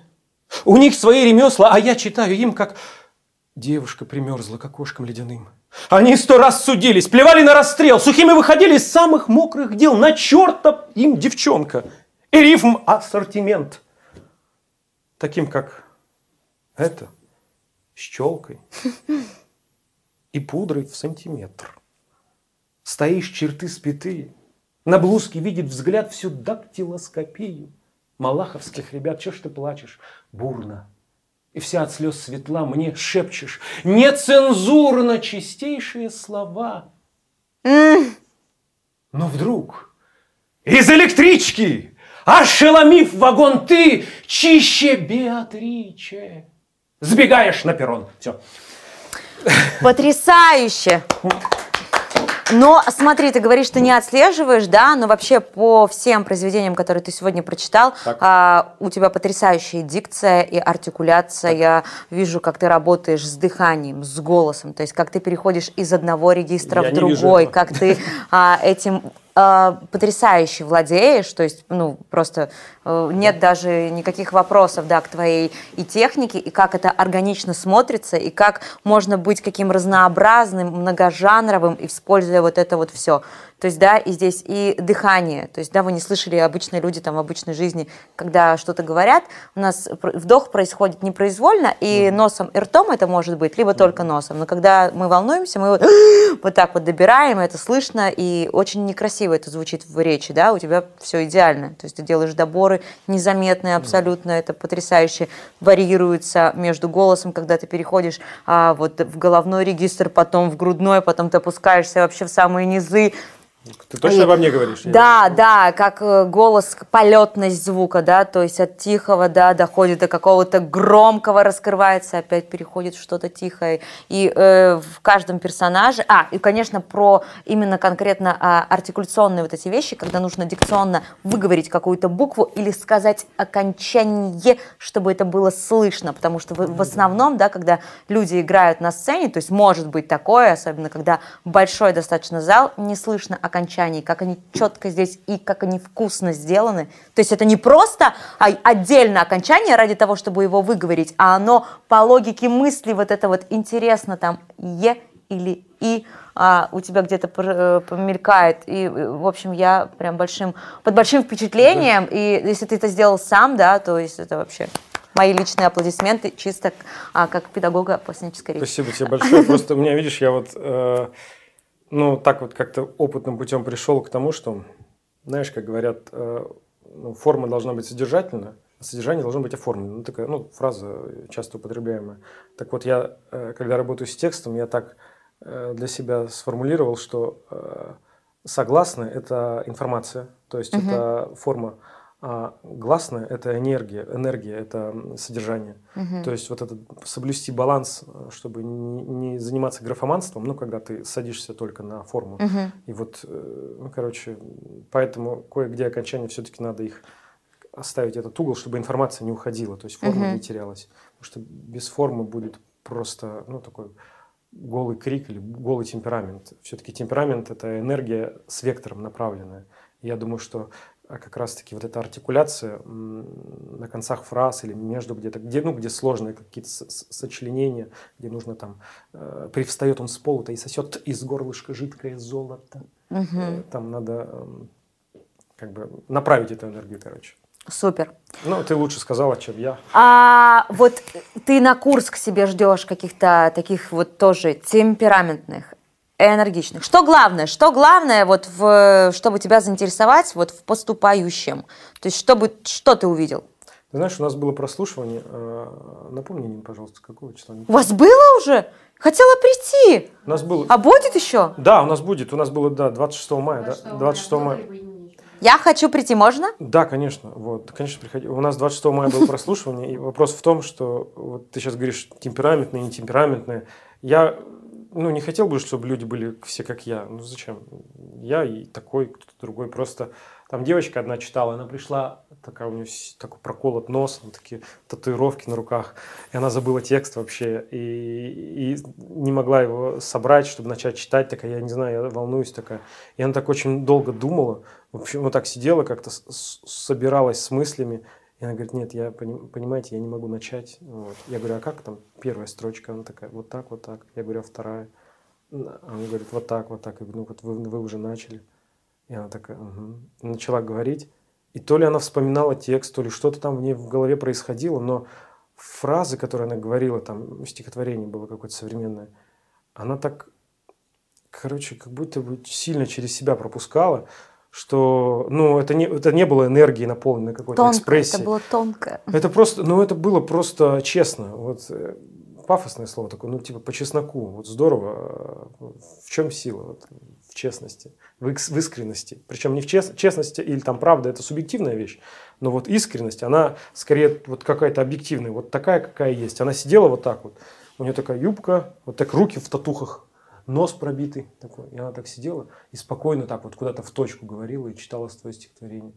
у них свои ремесла, а я читаю им, как девушка примерзла к окошкам ледяным. Они сто раз судились, плевали на расстрел, сухими выходили из самых мокрых дел. На черта им девчонка. И рифм ассортимент. Таким, как это, с челкой и пудрой в сантиметр. Стоишь черты спитые, на блузке видит взгляд всю дактилоскопию – малаховских ребят, чего ж ты плачешь? Бурно. И вся от слез светла мне шепчешь нецензурно чистейшие слова. Но вдруг из электрички, ошеломив вагон, ты чище Беатриче. Сбегаешь на перрон. Все. Потрясающе! Но смотри, ты говоришь, что не отслеживаешь, да, но вообще по всем произведениям, которые ты сегодня прочитал, а, у тебя потрясающая дикция и артикуляция. Так. Я вижу, как ты работаешь с дыханием, с голосом, то есть как ты переходишь из одного регистра Я в другой, как ты а, этим а, потрясающе владеешь, то есть, ну, просто э, нет даже никаких вопросов, да, к твоей и технике, и как это органично смотрится, и как можно быть каким разнообразным, многожанровым, используя вот это вот все. То есть, да, и здесь и дыхание. То есть, да, вы не слышали обычные люди там в обычной жизни, когда что-то говорят, у нас вдох происходит непроизвольно, и mm. носом и ртом это может быть, либо mm. только носом. Но когда мы волнуемся, мы вот, вот так вот добираем, это слышно, и очень некрасиво это звучит в речи, да, у тебя все идеально. То есть ты делаешь доборы незаметные абсолютно, mm. это потрясающе варьируется между голосом, когда ты переходишь а, вот в головной регистр, потом в грудной, потом ты опускаешься вообще в самые низы, Ты точно обо мне говоришь? Да, да, как э, голос, полетность звука, да, то есть от тихого, да, доходит до какого-то громкого, раскрывается, опять переходит в что-то тихое. И э, в каждом персонаже, а, и, конечно, про именно конкретно а, артикуляционные вот эти вещи, когда нужно дикционно выговорить какую-то букву или сказать окончание, чтобы это было слышно, потому что в, в основном, да, когда люди играют на сцене, то есть может быть такое, особенно когда большой достаточно зал, не слышно окончаний, как они четко здесь и как они вкусно сделаны. То есть это не просто а, отдельно окончание ради того, чтобы его выговорить, а оно по логике мысли вот это вот интересно там е или и а, у тебя где-то э, помелькает. И, э, в общем, я прям большим, под большим впечатлением. И если ты это сделал сам, да, то есть это вообще мои личные аплодисменты чисто а, как педагога по сценической речи. Спасибо тебе большое. Просто у меня, видишь, я вот, э, ну, так вот как-то опытным путем пришел к тому, что, знаешь, как говорят, э, ну, форма должна быть содержательна, а содержание должно быть оформлено. Ну, такая, ну, фраза часто употребляемая. Так вот, я, э, когда работаю с текстом, я так э, для себя сформулировал, что э, согласны – это информация, то есть это форма, а гласная – это энергия, энергия – это содержание. То есть вот этот соблюсти баланс, чтобы не, не заниматься графоманством, ну, когда ты садишься только на форму. И вот, э, ну, короче, поэтому кое-где окончания все-таки надо их оставить этот угол, чтобы информация не уходила, то есть форма не терялась. Потому что без формы будет просто, ну, такой голый крик или голый темперамент. Все-таки темперамент – это энергия с вектором направленная. Я думаю, что а, как раз-таки вот эта артикуляция на концах фраз или между где-то, где, ну, где сложные какие-то сочленения, где нужно там, э, привстает он с пола и сосет из горлышка жидкое золото. Э, Там надо эм, как бы направить эту энергию, короче. Супер. Ну, ты лучше сказала, чем я. А вот ты на курс к себе ждешь каких-то таких вот тоже темпераментных, энергичных. Что главное? Что главное вот в, чтобы тебя заинтересовать вот в поступающем? То есть чтобы что ты увидел? Ты знаешь, у нас было прослушивание. э, Напомни мне, пожалуйста, какого числа? У вас было уже? Хотела прийти. У нас было... А будет еще? Да, у нас будет. У нас было, да, 26 мая. Да, 26 мая. Я хочу прийти, можно? Да, конечно. Вот, конечно, приходи. У нас 26 мая было прослушивание, и вопрос в том, что вот ты сейчас говоришь темпераментные, не темпераментные. Я ну, не хотел бы, чтобы люди были все как я. Ну, зачем? Я и такой, кто-то другой. Просто там девочка одна читала, она пришла, такая у нее такой проколот нос, там такие татуировки на руках, и она забыла текст вообще, и, и не могла его собрать, чтобы начать читать, такая, я не знаю, я волнуюсь такая. И она так очень долго думала, в общем, вот так сидела, как-то собиралась с мыслями, она говорит, нет, я, поним- понимаете, я не могу начать. Вот. Я говорю, а как там первая строчка? Она такая, вот так, вот так. Я говорю, а вторая? Она говорит, вот так, вот так. Я говорю, ну вот вы, вы уже начали. И она такая, «Мгм». И начала говорить. И то ли она вспоминала текст, то ли что-то там в ней в голове происходило, но фразы, которые она говорила, там стихотворение было какое-то современное, она так, короче, как будто бы сильно через себя пропускала, что, ну, это не, это не было энергии, наполненной какой-то Тонко, экспрессией. это было тонко. Это просто, ну это было просто честно. Вот э, пафосное слово такое, ну типа по чесноку. Вот здорово. э, В чем сила? Вот, в честности, в, икс- в искренности. Причем не в чес- честности или там правда, это субъективная вещь. Но вот искренность, она скорее вот какая-то объективная, вот такая, какая есть. Она сидела вот так вот. У нее такая юбка, вот так руки в татухах, нос пробитый такой. И она так сидела и спокойно так вот куда-то в точку говорила и читала твое стихотворение.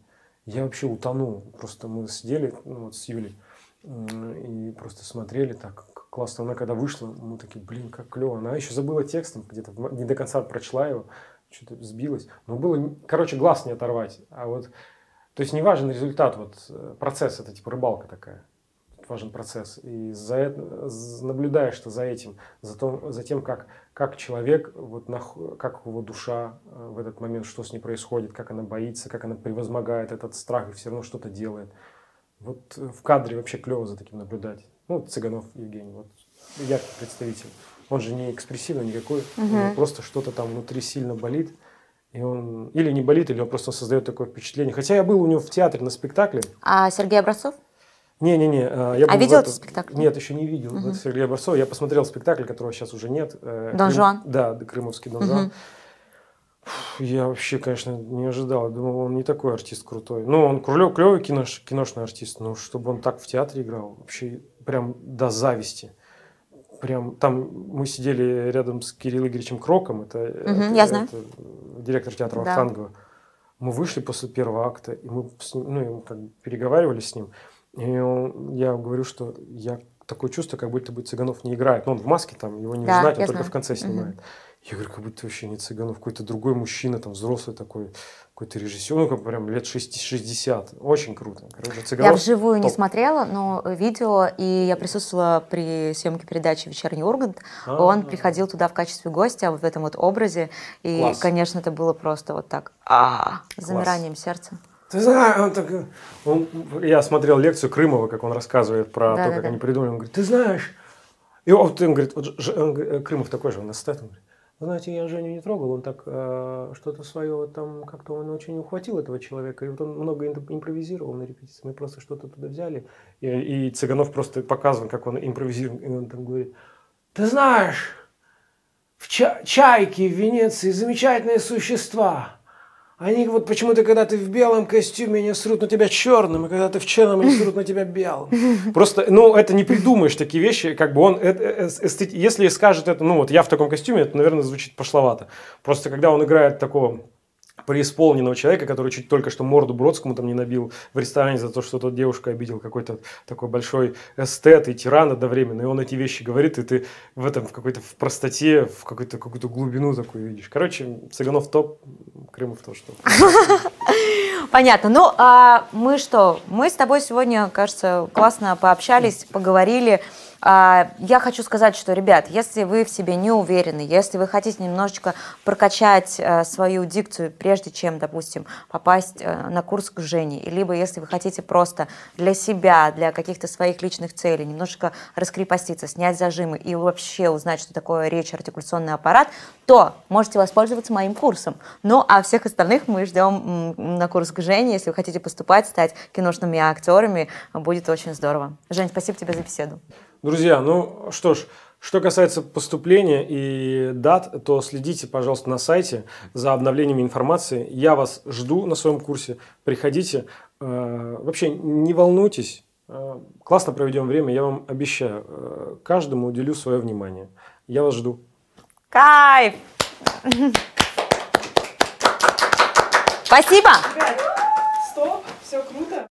Я вообще утонул. Просто мы сидели ну, вот с Юлей и просто смотрели так классно. Она когда вышла, мы такие, блин, как клево. Она еще забыла текстом, где-то не до конца прочла его, что-то сбилась. Но было, короче, глаз не оторвать. А вот, то есть не важен результат, вот э, процесс, это типа рыбалка такая. Важен процесс. И за это, наблюдаешь ты за этим, за, том, за тем, как, как человек, вот, нах- как его душа э, в этот момент, что с ней происходит, как она боится, как она превозмогает этот страх и все равно что-то делает. Вот э, в кадре вообще клево за таким наблюдать. Ну, Цыганов Евгений, вот яркий представитель. Он же не экспрессивный никакой, у него просто что-то там внутри сильно болит. И он или не болит, или он просто создает такое впечатление. Хотя я был у него в театре на спектакле. А Сергей Образцов? Не-не-не. а, Я А видел этот спектакль? Нет, еще не видел. Это Сергей Образцов. Я посмотрел спектакль, которого сейчас уже нет. э, Дон Крым- Жуан? Да, Крымовский Дон Жуан. Я вообще, конечно, не ожидал. Думал, он не такой артист крутой. Ну, он клевый, клевый кинош, киношный артист, но чтобы он так в театре играл, вообще прям до зависти. Прям там мы сидели рядом с Кириллом Игоревичем Кроком, это, Мгм, это- я знаю. это директор театра Да. Мы вышли после первого акта, и мы с ним, ну, и мы как бы переговаривались с ним. И он- я говорю, что я такое чувство, как будто бы Цыганов не играет. Ну, он в маске там, его не Да, узнать, он я только знаю. в конце снимает. Я говорю, как будто вообще не Цыганов, какой-то другой мужчина, там, взрослый такой, какой-то режиссер, ну, как прям лет 60 60. Очень круто. Короче, Я Цыганов вживую не топ. смотрела, но видео, и я присутствовала при съемке передачи «Вечерний Ургант». А. Он приходил туда в качестве гостя, вот в этом вот образе. И, Класс. конечно, это было просто вот так, а, замиранием сердца. Ты знаешь, он так, он- я смотрел лекцию Крымова, как он рассказывает про Да, то, да, как да. они придумали. Он говорит, ты знаешь, и вот он говорит, вот он говорит, Крымов такой же, он нас стоит, он говорит, «Вы знаете, я Женю не трогал, он так э, что-то свое вот там как-то он очень ухватил этого человека, и вот он много имп- импровизировал на репетиции, мы просто что-то туда взяли, и, и Цыганов просто показывает, как он импровизирует, и он там говорит, ты знаешь, в ча- чайки в Венеции замечательные существа. Они вот почему-то, когда ты в белом костюме, они срут на тебя черным, и когда ты в черном, они срут на тебя белым. Просто, ну, это не придумаешь такие вещи, как бы он, э- э- эстет- если скажет это, ну, вот я в таком костюме, это, наверное, звучит пошловато. Просто когда он играет такого преисполненного человека, который чуть только что морду Бродскому там не набил в ресторане за то, что тот девушку обидел, какой-то такой большой эстет и тиран одновременно, и он эти вещи говорит, и ты в этом в какой-то в простоте, в какую-то какую-то глубину такую видишь. Короче, Цыганов топ, Крымов тоже топ. Понятно. Ну, а мы что? Мы с тобой сегодня, кажется, классно пообщались, поговорили. А, Я хочу сказать, что, ребят, если вы в себе не уверены, если вы хотите немножечко прокачать э, свою дикцию, прежде чем, допустим, попасть э, на курс к Жене, либо если вы хотите просто для себя, для каких-то своих личных целей немножечко раскрепоститься, снять зажимы и вообще узнать, что такое речь, артикуляционный аппарат, то можете воспользоваться моим курсом. Ну, а всех остальных мы ждем на курс к Жене. Если вы хотите поступать, стать киношными актерами, будет очень здорово. Жень, спасибо тебе за беседу. Друзья, ну что ж, что касается поступления и дат, то следите, пожалуйста, на сайте за обновлениями информации. Я вас жду на своем курсе. Приходите. Э, Вообще не волнуйтесь. Э, Классно проведем время, я вам обещаю. Э, Каждому уделю свое внимание. Я вас жду. Кайф! Спасибо! Ребят,